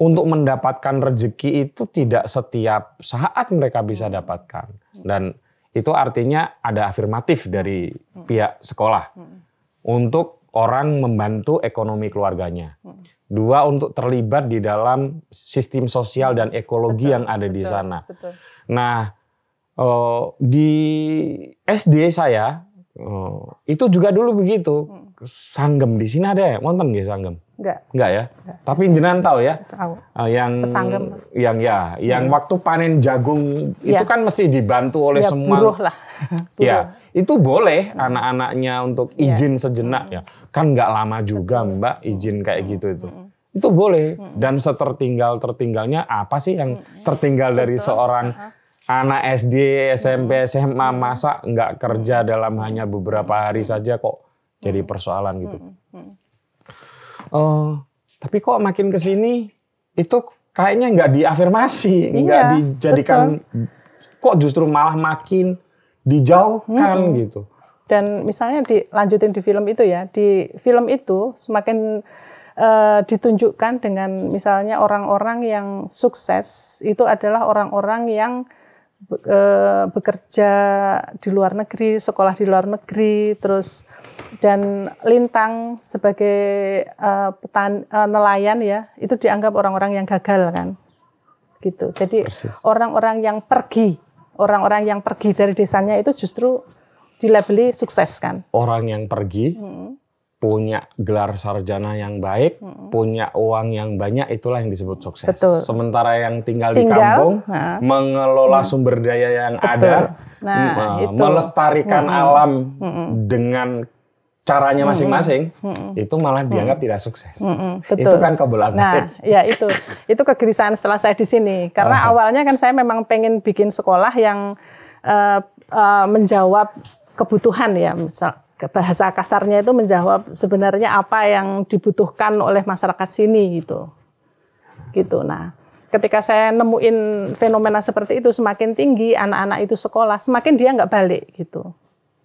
untuk mendapatkan rezeki itu tidak setiap saat mereka bisa dapatkan. Dan itu artinya ada afirmatif dari pihak sekolah untuk orang membantu ekonomi keluarganya dua untuk terlibat di dalam sistem sosial dan ekologi yang ada di Betul, sana Betul. Nah, eh, di SD saya eh, itu juga dulu begitu. Sanggem di sini ada ya? Wonten nggih sanggem? Enggak Enggak ya? Tapi jenengan tahu ya? tahu. eh, yang Pesanggem. yang ya, yang waktu panen jagung itu Ya. kan mesti dibantu oleh Ya, semua buruh lah. Ya, itu boleh anak-anaknya untuk izin sejenak ya. Kan nggak lama juga Mbak izin kayak gitu itu. Itu boleh. Dan setertinggal tertinggalnya apa sih yang tertinggal dari seorang anak SD, SMP, SMA masa nggak kerja dalam hanya beberapa hari saja kok jadi persoalan gitu. Oh, tapi kok makin ke sini itu kayaknya nggak diafirmasi, nggak Iya, dijadikan kok justru malah makin dijauhkan gitu. Dan misalnya dilanjutin di film itu ya, di film itu semakin eh, ditunjukkan dengan misalnya orang-orang yang sukses itu adalah orang-orang yang be- eh, bekerja di luar negeri, sekolah di luar negeri, terus dan Lintang sebagai eh, petan, eh, nelayan ya, itu dianggap orang-orang yang gagal kan. Gitu. Jadi orang-orang yang pergi, orang-orang yang pergi dari desanya itu justru dilabeli sukses kan. Orang yang pergi punya gelar sarjana yang baik, punya uang yang banyak, itulah yang disebut sukses. Betul. Sementara yang tinggal, di Tinggal, kampung, nah. mengelola sumber daya yang ada, Nah, eh, itu. melestarikan alam dengan caranya masing-masing, itu malah dianggap tidak sukses. betul. Itu kan kebelakangan. Nah, ya itu. Itu kegelisahan setelah saya di sini. Karena awalnya kan saya memang pengen bikin sekolah yang eh, eh, menjawab kebutuhan ya. Misal bahasa kasarnya itu menjawab sebenarnya apa yang dibutuhkan oleh masyarakat sini gitu. Gitu. Nah, ketika saya nemuin fenomena seperti itu semakin tinggi anak-anak itu sekolah, semakin dia nggak balik gitu.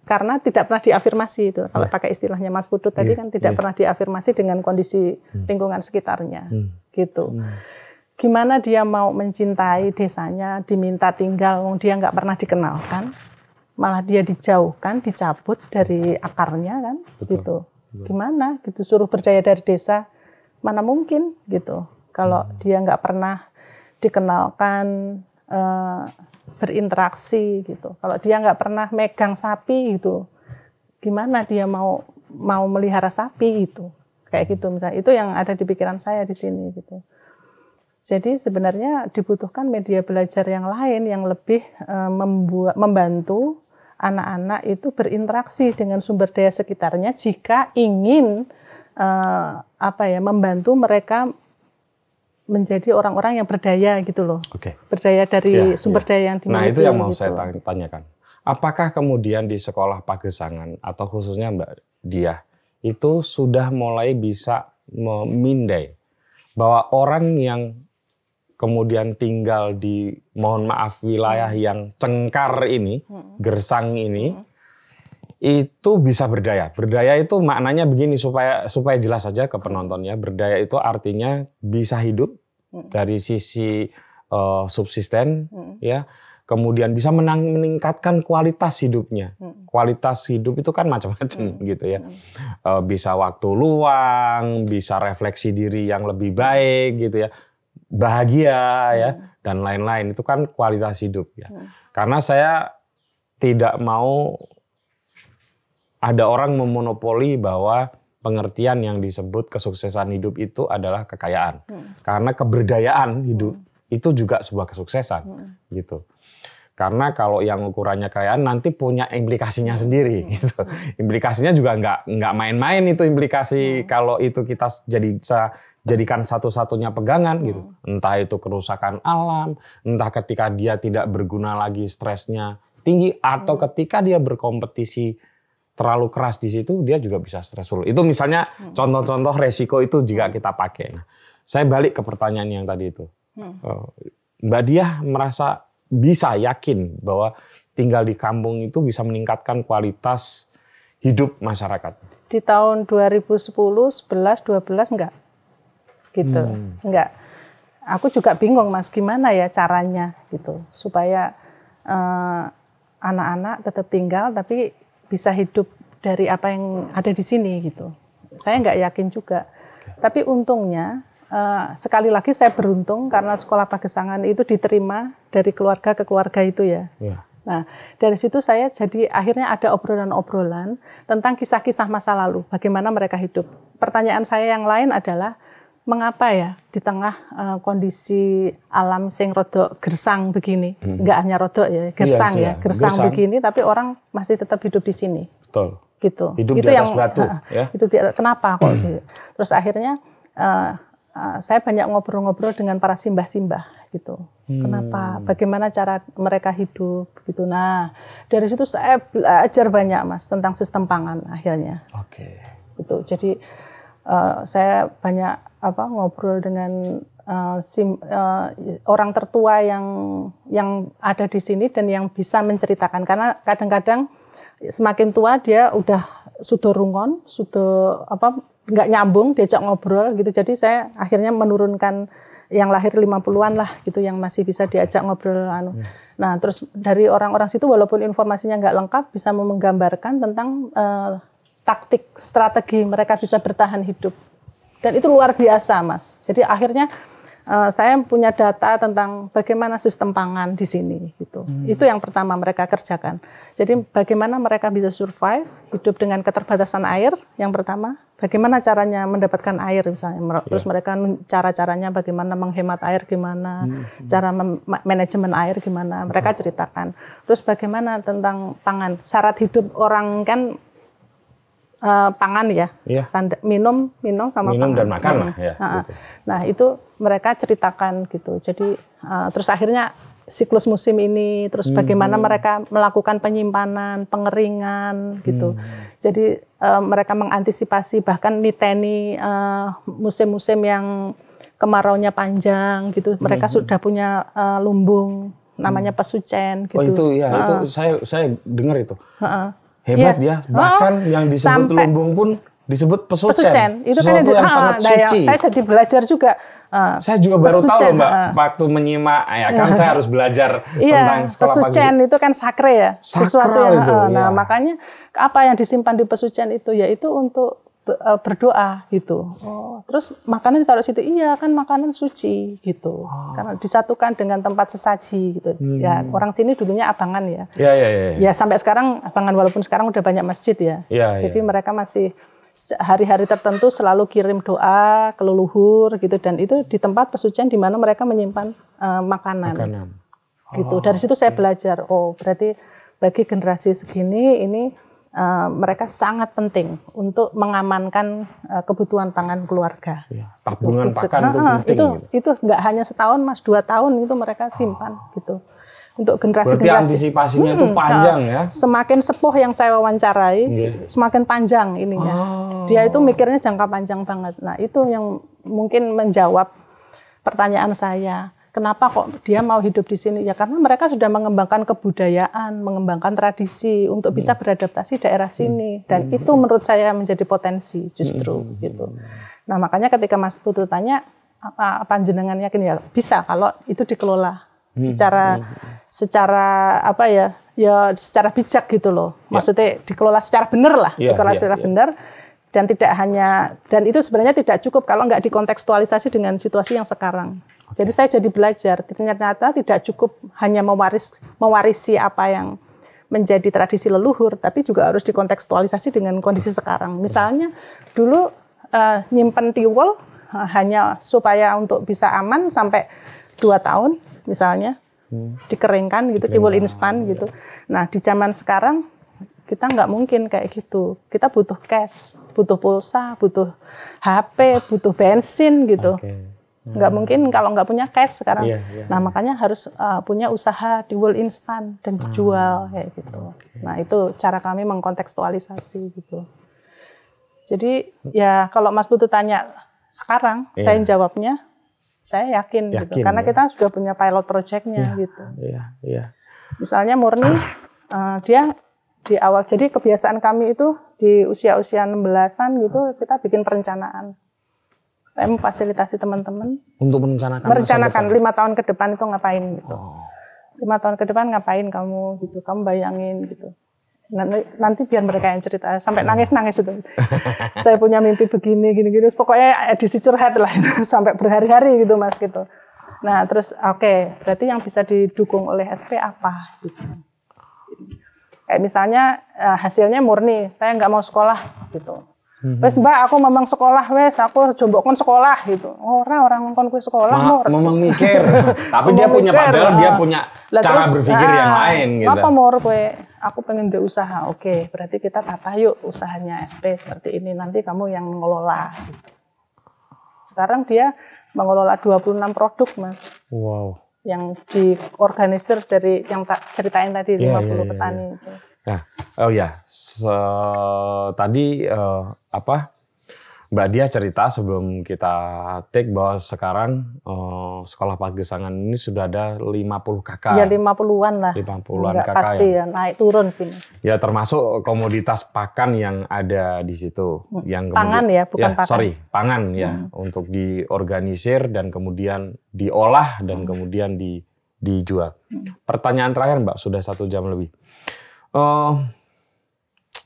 Karena tidak pernah diafirmasi itu. Kalau pakai istilahnya Mas Putut tadi kan tidak pernah diafirmasi dengan kondisi lingkungan sekitarnya. Gitu. Gimana dia mau mencintai desanya, diminta tinggal, dia nggak pernah dikenalkan, malah dia dijauhkan, dicabut dari akarnya kan, gitu. Gimana? Gitu suruh berdaya dari desa, mana mungkin gitu. Kalau dia nggak pernah dikenalkan, eh, berinteraksi gitu. Kalau dia nggak pernah megang sapi gitu, gimana dia mau mau melihara sapi itu? Kayak gitu misalnya. Itu yang ada di pikiran saya di sini gitu. Jadi sebenarnya dibutuhkan media belajar yang lain yang lebih eh, membuat membantu anak-anak itu berinteraksi dengan sumber daya sekitarnya jika ingin eh, apa ya membantu mereka menjadi orang-orang yang berdaya gitu loh. Oke. Berdaya dari Ya, sumber ya. daya yang dimiliki. Nah itu yang mau gitu. saya tanya- tanyakan. Apakah kemudian di sekolah Pagesangan atau khususnya Mbak Diah itu sudah mulai bisa memindai bahwa orang yang kemudian tinggal di mohon maaf wilayah yang cengkar ini, gersang ini, itu bisa berdaya. Berdaya itu maknanya begini supaya supaya jelas saja ke penontonnya. Berdaya itu artinya bisa hidup dari sisi eh, subsisten, ya. Kemudian bisa menang, meningkatkan kualitas hidupnya. Kualitas hidup itu kan macam-macam gitu ya. Eh, bisa waktu luang, bisa refleksi diri yang lebih baik gitu ya. Bahagia ya dan lain-lain itu kan kualitas hidup ya. Karena saya tidak mau ada orang memonopoli bahwa pengertian yang disebut kesuksesan hidup itu adalah kekayaan. Karena keberdayaan hidup itu juga sebuah kesuksesan gitu. Karena kalau yang ukurannya kekayaan nanti punya implikasinya sendiri gitu. Implikasinya juga nggak nggak main-main itu implikasi kalau itu kita jadi bisa jadikan satu-satunya pegangan gitu. Entah itu kerusakan alam, entah ketika dia tidak berguna lagi stresnya tinggi atau ketika dia berkompetisi terlalu keras di situ dia juga bisa stressful. Itu misalnya contoh-contoh resiko itu jika kita pakai. Nah, saya balik ke pertanyaan yang tadi itu. Eh, Mbak Diah merasa bisa yakin bahwa tinggal di kampung itu bisa meningkatkan kualitas hidup masyarakat. Di tahun 2010, 11, 12 enggak. Gitu. Enggak. Aku juga bingung Mas gimana ya caranya gitu supaya eh, anak-anak tetap tinggal tapi bisa hidup dari apa yang ada di sini gitu. Saya nggak yakin juga. Tapi untungnya eh, sekali lagi saya beruntung karena sekolah Pagesangan itu diterima dari keluarga ke keluarga itu ya. Ya. Nah, dari situ saya jadi akhirnya ada obrolan-obrolan tentang kisah-kisah masa lalu, bagaimana mereka hidup. Pertanyaan saya yang lain adalah mengapa ya di tengah eh, kondisi alam sing rodok gersang begini, enggak hanya rodok ya, gersang iya, ya, gersang, gersang. begini tapi orang masih tetap hidup di sini Betul. gitu. Hidup itu di atas yang batu, ya. Itu di- kenapa kok gitu. Terus akhirnya eh, eh, saya banyak ngobrol-ngobrol dengan para simbah-simbah gitu. Kenapa? Hmm. Bagaimana cara mereka hidup gitu. Nah, dari situ saya belajar banyak Mas tentang sistem pangan akhirnya Oke. gitu. Jadi eh, saya banyak apa ngobrol dengan eh, sim- eh, orang tertua yang yang ada di sini dan yang bisa menceritakan karena kadang-kadang semakin tua dia udah sudah rungon, sudah apa nggak nyambung diajak ngobrol gitu. Jadi saya akhirnya menurunkan yang lahir 50-an lah gitu yang masih bisa diajak ngobrol anu. Nah, terus dari orang-orang situ walaupun informasinya nggak lengkap bisa menggambarkan tentang eh, taktik, strategi mereka bisa bertahan hidup. Dan itu luar biasa, Mas. Jadi akhirnya eh, saya punya data tentang bagaimana sistem pangan di sini gitu. Itu yang pertama mereka kerjakan. Jadi bagaimana mereka bisa survive hidup dengan keterbatasan air yang pertama, bagaimana caranya mendapatkan air misalnya. Mer- Terus mereka cara-caranya bagaimana menghemat air gimana, cara mem- ma- manajemen air gimana, mereka ceritakan. Terus bagaimana tentang pangan, syarat hidup orang kan eh, pangan ya, Iya. Sanda- minum, minum sama Minum pangan. dan makan lah, Mm. ya, Ha-ha. gitu. Nah itu mereka ceritakan gitu. Jadi eh, terus akhirnya siklus musim ini, terus bagaimana Hmm. mereka melakukan penyimpanan, pengeringan gitu. Hmm. Jadi eh, mereka mengantisipasi bahkan niteni eh, musim-musim yang kemaraunya panjang gitu. Mereka sudah punya eh, lumbung namanya pesucen gitu. Hmm. Oh itu ya, itu saya saya dengar itu. Ha-ha. Hebat Iya. ya, bahkan Oh, yang disebut sampai- lumbung pun disebut pesucen. pesucen itu kan Sesuatu yang ah, sangat nah, yang suci. saya jadi belajar juga ah, Saya juga baru tahu pesucen, loh, Mbak, ah. waktu menyimak ya kan saya harus belajar Iya, tentang sekolah pagi. pesucen itu kan sakre ya, Sakral sesuatu yang itu, ah, nah iya. makanya apa yang disimpan di pesucen itu yaitu untuk berdoa gitu. Oh, terus makanan ditaruh situ, iya kan makanan suci gitu, Oh. karena disatukan dengan tempat sesaji gitu. Hmm. Ya orang sini dulunya abangan ya. Ya ya ya. ya. Ya sampai sekarang abangan walaupun sekarang udah banyak masjid ya. Iya, Jadi mereka masih hari-hari tertentu selalu kirim doa ke leluhur gitu dan itu di tempat pesucian di mana mereka menyimpan eh, makanan. Makanan. Gitu. Dari situ saya belajar, oh berarti bagi generasi segini ini eh, mereka sangat penting untuk mengamankan eh, kebutuhan pangan keluarga. Ya, tabungan Food pakan itu penting. itu gitu. itu nggak hanya setahun mas dua tahun itu mereka simpan gitu untuk Berarti generasi-generasi antisipasinya itu Hmm, panjang nah, ya. Semakin sepuh yang saya wawancarai, Iya. semakin panjang ininya. Oh. Dia itu mikirnya jangka panjang banget. Nah itu yang mungkin menjawab pertanyaan saya. Kenapa kok dia mau hidup di sini? Ya karena mereka sudah mengembangkan kebudayaan, mengembangkan tradisi untuk bisa beradaptasi daerah sini. Dan itu menurut saya menjadi potensi justru gitu. Nah makanya ketika Mas Putu tanya, apa, apa jenengan yakin ya bisa kalau itu dikelola secara secara apa ya ya secara bijak gitu loh maksudnya dikelola secara benar lah Iya, dikelola iya, secara iya. benar dan tidak hanya dan itu sebenarnya tidak cukup kalau nggak dikontekstualisasi dengan situasi yang sekarang jadi saya jadi belajar. Ternyata tidak cukup hanya mewaris mewarisi apa yang menjadi tradisi leluhur tapi juga harus dikontekstualisasi dengan kondisi sekarang. Misalnya dulu eh, nyimpen tiwul eh, hanya supaya untuk bisa aman sampai dua tahun misalnya dikeringkan gitu tiwul instan gitu. Nah di zaman sekarang kita nggak mungkin kayak gitu. Kita butuh cash butuh pulsa butuh HP butuh bensin gitu. Oke. Nggak mungkin kalau nggak punya cash sekarang. Iya, iya, nah makanya harus uh, punya usaha tiwul instan dan dijual kayak gitu. Nah itu cara kami mengkontekstualisasi gitu. Jadi ya kalau Mas Putu tanya sekarang saya jawabnya saya yakin, gitu. Yakin, karena ya. kita sudah punya pilot projectnya gitu. Iya, iya. misalnya murni eh, dia di awal jadi kebiasaan kami itu di usia-usia 16-an gitu kita bikin perencanaan saya memfasilitasi teman-teman. Untuk merencanakan merencanakan lima tahun ke depan itu ngapain gitu. Oh. lima tahun ke depan ngapain kamu gitu kamu bayangin gitu. Nanti, nanti biar mereka yang cerita sampai nangis nangis itu. Saya punya mimpi begini gini gini pokoknya edisi curhat lah itu sampai berhari-hari gitu mas gitu. Nah terus oke berarti yang bisa didukung oleh SP apa gitu? Kayak misalnya eh, hasilnya murni saya nggak mau sekolah gitu Wes mbak aku memang sekolah wes aku jombokon sekolah gitu orang orang ngomong kue sekolah Ma- memang mikir, tapi dia punya mikir, padahal dia ah. punya Lah cara terus, berpikir yang ah, lain gitu. Apa mau kue? Aku pengen berusaha. Oke, berarti kita tata yuk usahanya SP seperti ini. Nanti kamu yang mengelola. Gitu. Sekarang dia mengelola 26 produk, Mas. Wow. Yang diorganisir dari yang tak ceritain tadi Iya, 50 iya, iya, petani itu. Nah, oh ya, se- tadi eh, apa? Mbak Dia cerita sebelum kita take bahwa sekarang eh, sekolah Pagesangan ini sudah ada 50 kakak. Ya 50-an lah. 50-an Enggak kakak pasti yang- ya, naik turun sih, Mas. Ya termasuk komoditas pakan yang ada di situ, yang Hmm. Pangan ya, bukan pakan. Hmm. Sorry, pangan ya, untuk diorganisir dan kemudian diolah Hmm. dan kemudian di, dijual. Pertanyaan terakhir Mbak, sudah satu jam lebih. Eh,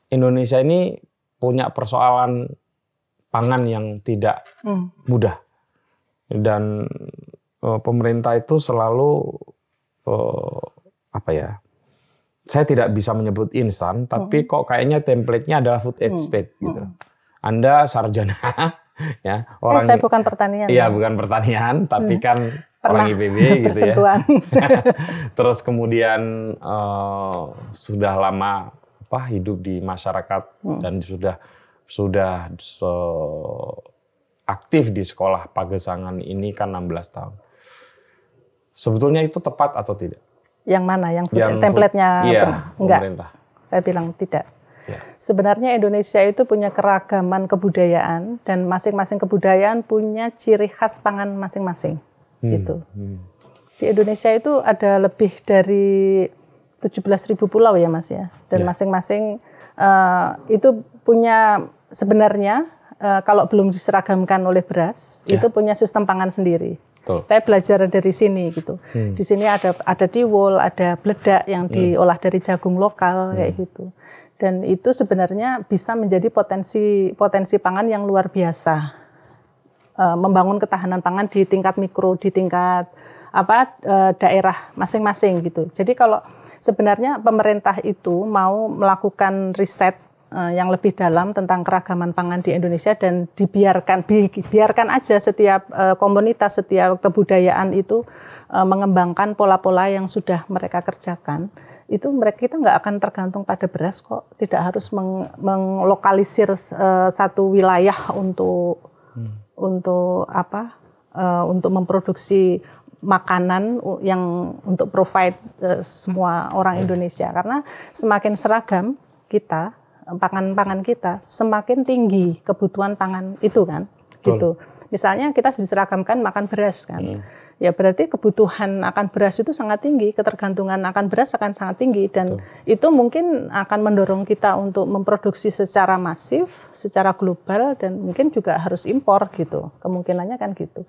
Indonesia ini punya persoalan pangan yang tidak Hmm. mudah dan eh, pemerintah itu selalu eh, apa ya saya tidak bisa menyebut instan tapi kok kayaknya template-nya adalah food aid state gitu Anda sarjana ya Eh, orang saya bukan pertanian. Iya ya. bukan pertanian tapi kan Pernah orang IPB gitu ya. Terus kemudian eh, sudah lama apa hidup di masyarakat Hmm. dan sudah sudah se- aktif di sekolah Pagesangan ini kan 16 tahun. Sebetulnya itu tepat atau tidak? Yang mana? Yang, Yang template-nya iya? Enggak. pemerintah. Saya bilang tidak. Ya. Sebenarnya Indonesia itu punya keragaman kebudayaan dan masing-masing kebudayaan punya ciri khas pangan masing-masing. Gitu. Di Indonesia itu ada lebih dari 17.000 pulau ya Mas ya. Dan masing-masing eh, itu punya sebenarnya eh, kalau belum diseragamkan oleh beras, itu punya sistem pangan sendiri. Betul. Saya belajar dari sini gitu. Di sini ada ada diwul, ada bledak yang diolah dari jagung lokal kayak gitu. Dan itu sebenarnya bisa menjadi potensi potensi pangan yang luar biasa. Eh, membangun ketahanan pangan di tingkat mikro, di tingkat apa eh, daerah masing-masing gitu. Jadi kalau sebenarnya pemerintah itu mau melakukan riset eh, yang lebih dalam tentang keragaman pangan di Indonesia dan dibiarkan bi- biarkan aja setiap komunitas, setiap kebudayaan itu eh, mengembangkan pola-pola yang sudah mereka kerjakan. Itu mereka kita nggak akan tergantung pada beras kok. Tidak harus meng- menglokalisir eh, satu wilayah untuk untuk apa eh, untuk memproduksi makanan yang untuk provide eh, semua orang Indonesia. Karena semakin seragam kita eh, pangan-pangan kita semakin tinggi kebutuhan pangan itu kan gitu. Misalnya kita diseragamkan makan beras kan ya berarti kebutuhan akan beras itu sangat tinggi ketergantungan akan beras akan sangat tinggi dan itu mungkin akan mendorong kita untuk memproduksi secara masif secara global dan mungkin juga harus impor gitu kemungkinannya kan gitu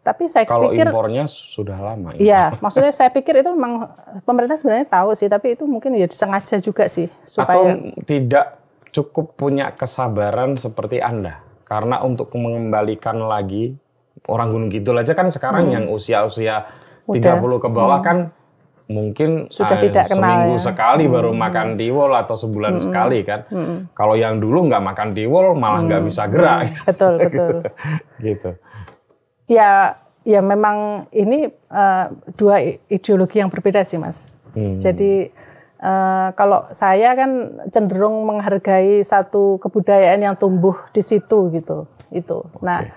tapi saya Kalau pikir impornya sudah lama. ya. Iya, maksudnya saya pikir itu memang pemerintah sebenarnya tahu sih, tapi itu mungkin ya disengaja juga sih Atau supaya tidak cukup punya kesabaran seperti Anda. Karena untuk mengembalikan lagi orang Gunung Kidul aja kan sekarang Hmm. yang usia-usia 30 ke bawah kan mungkin Sudah eh, tidak kenal seminggu ya. Hmm. sekali baru makan tiwul atau sebulan sekali kan. Kalau yang dulu nggak makan tiwul malah nggak bisa gerak. Hmm. betul betul. gitu. Ya, ya memang ini eh, dua ideologi yang berbeda sih, Mas. Jadi eh, kalau saya kan cenderung menghargai satu kebudayaan yang tumbuh di situ gitu, itu. Nah, Oke.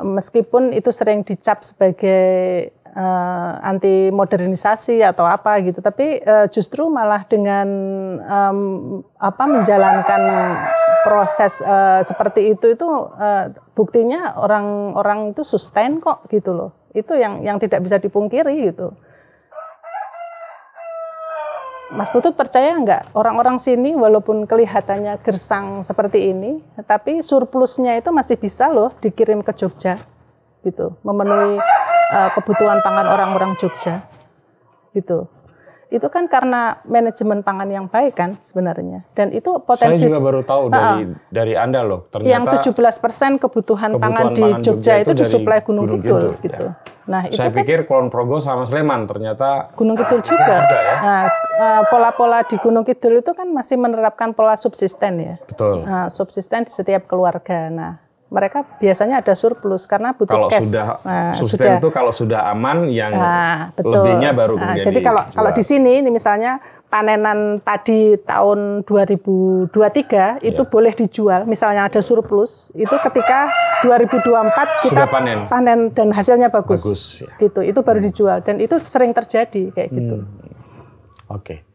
Meskipun itu sering dicap sebagai eh, anti modernisasi atau apa gitu, tapi eh, justru malah dengan em, apa menjalankan proses eh, seperti itu itu eh, buktinya orang-orang itu sustain kok gitu loh. Itu yang yang tidak bisa dipungkiri gitu. Mas Putut percaya nggak orang-orang sini walaupun kelihatannya gersang seperti ini, tapi surplusnya itu masih bisa loh dikirim ke Jogja, gitu, memenuhi eh, kebutuhan pangan orang-orang Jogja, gitu. Itu kan karena manajemen pangan yang baik kan sebenarnya, dan itu Saya potensi juga baru tahu dari dari Anda loh. yang Ternyata 17% kebutuhan, pangan di pangan Jogja, Jogja itu itu disuplai Gunung, Kidul, gitu. ya. Nah itu saya kan pikir Kulon Progo sama Sleman ternyata Gunung Kidul juga. Nah, eh, pola-pola di Gunung Kidul itu kan masih menerapkan pola subsisten ya. betul. Nah, subsisten di setiap keluarga. Nah, mereka biasanya ada surplus karena butuh Kalau cash. sudah Nah, sustain itu kalau sudah aman yang Nah, betul. lebihnya baru Nah, jadi kalau kalau di sini ini misalnya panenan padi tahun 2023 itu Iya. boleh dijual misalnya ada surplus itu ketika 2024 kita Sudah panen. dan hasilnya bagus. Bagus, ya. Gitu. Itu baru dijual dan itu sering terjadi kayak gitu. Hmm. Oke,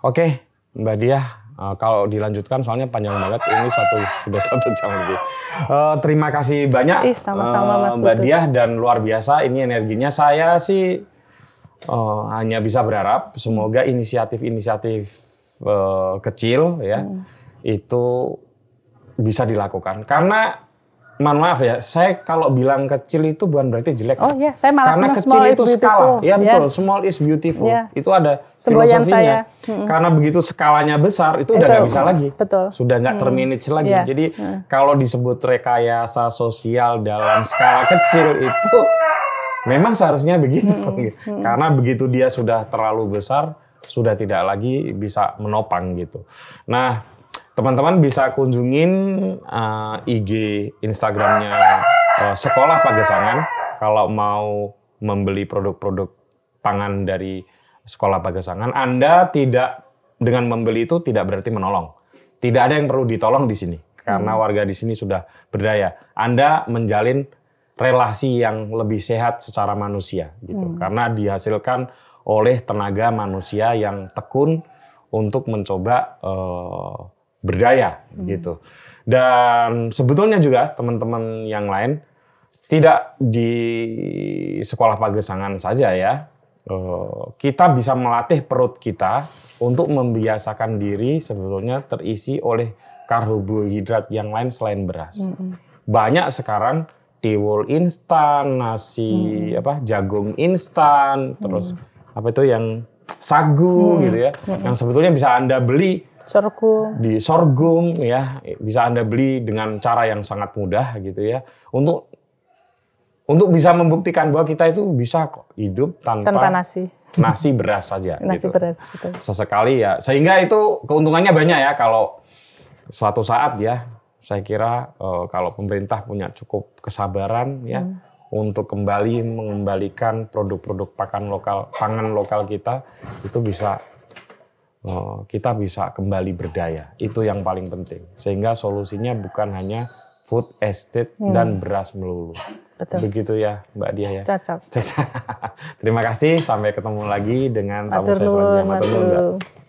oke, Mbak Diah. eh, kalau dilanjutkan soalnya panjang banget ini satu sudah satu jam lebih. Eh, terima kasih banyak Ih, sama-sama, eh, Mas Mbak. Diah dan luar biasa ini energinya. Saya sih eh, hanya bisa berharap semoga inisiatif-inisiatif eh, kecil ya Hmm. itu bisa dilakukan karena mohon maaf ya, saya kalau bilang kecil itu bukan berarti jelek. Oh ya, saya malah Karena kecil small is itu beautiful. skala. Ya betul, small is beautiful. Ya. Itu ada Semboyan filosofinya. saya. Karena begitu skalanya besar, itu udah nggak bisa lagi. betul. Sudah nggak termanage lagi. Ya. Jadi kalau disebut rekayasa sosial dalam skala kecil itu memang seharusnya begitu. Karena begitu dia sudah terlalu besar, sudah tidak lagi bisa menopang gitu. Nah, teman-teman bisa kunjungin uh, IG Instagramnya uh, Sekolah Pagesangan kalau mau membeli produk-produk pangan dari Sekolah Pagesangan. Anda tidak dengan membeli itu tidak berarti menolong. Tidak ada yang perlu ditolong di sini karena warga di sini sudah berdaya. Anda menjalin relasi yang lebih sehat secara manusia gitu. Karena dihasilkan oleh tenaga manusia yang tekun untuk mencoba eh, berdaya gitu. Dan sebetulnya juga teman-teman yang lain tidak di sekolah pagesangan saja ya. Eh, kita bisa melatih perut kita untuk membiasakan diri sebetulnya terisi oleh karbohidrat yang lain selain beras. Banyak sekarang tiwul instan, nasi apa jagung instan, terus apa itu yang sagu gitu ya, yang sebetulnya bisa anda beli Sorghum. di sorghum ya bisa anda beli dengan cara yang sangat mudah gitu ya untuk untuk bisa membuktikan bahwa kita itu bisa kok hidup tanpa, Tanpa nasi. nasi beras saja Nasi gitu. beras, betul. sesekali ya sehingga itu keuntungannya banyak ya kalau suatu saat ya saya kira eh, kalau pemerintah punya cukup kesabaran ya untuk kembali mengembalikan produk-produk pakan lokal pangan lokal kita itu bisa eh, kita bisa kembali berdaya itu yang paling penting sehingga solusinya bukan hanya food estate dan beras melulu Betul. begitu ya Mbak Dia ya Cocok. Terima kasih sampai ketemu lagi dengan tamu saya selanjutnya nuwun, Matur nuwun, Mbak. matur.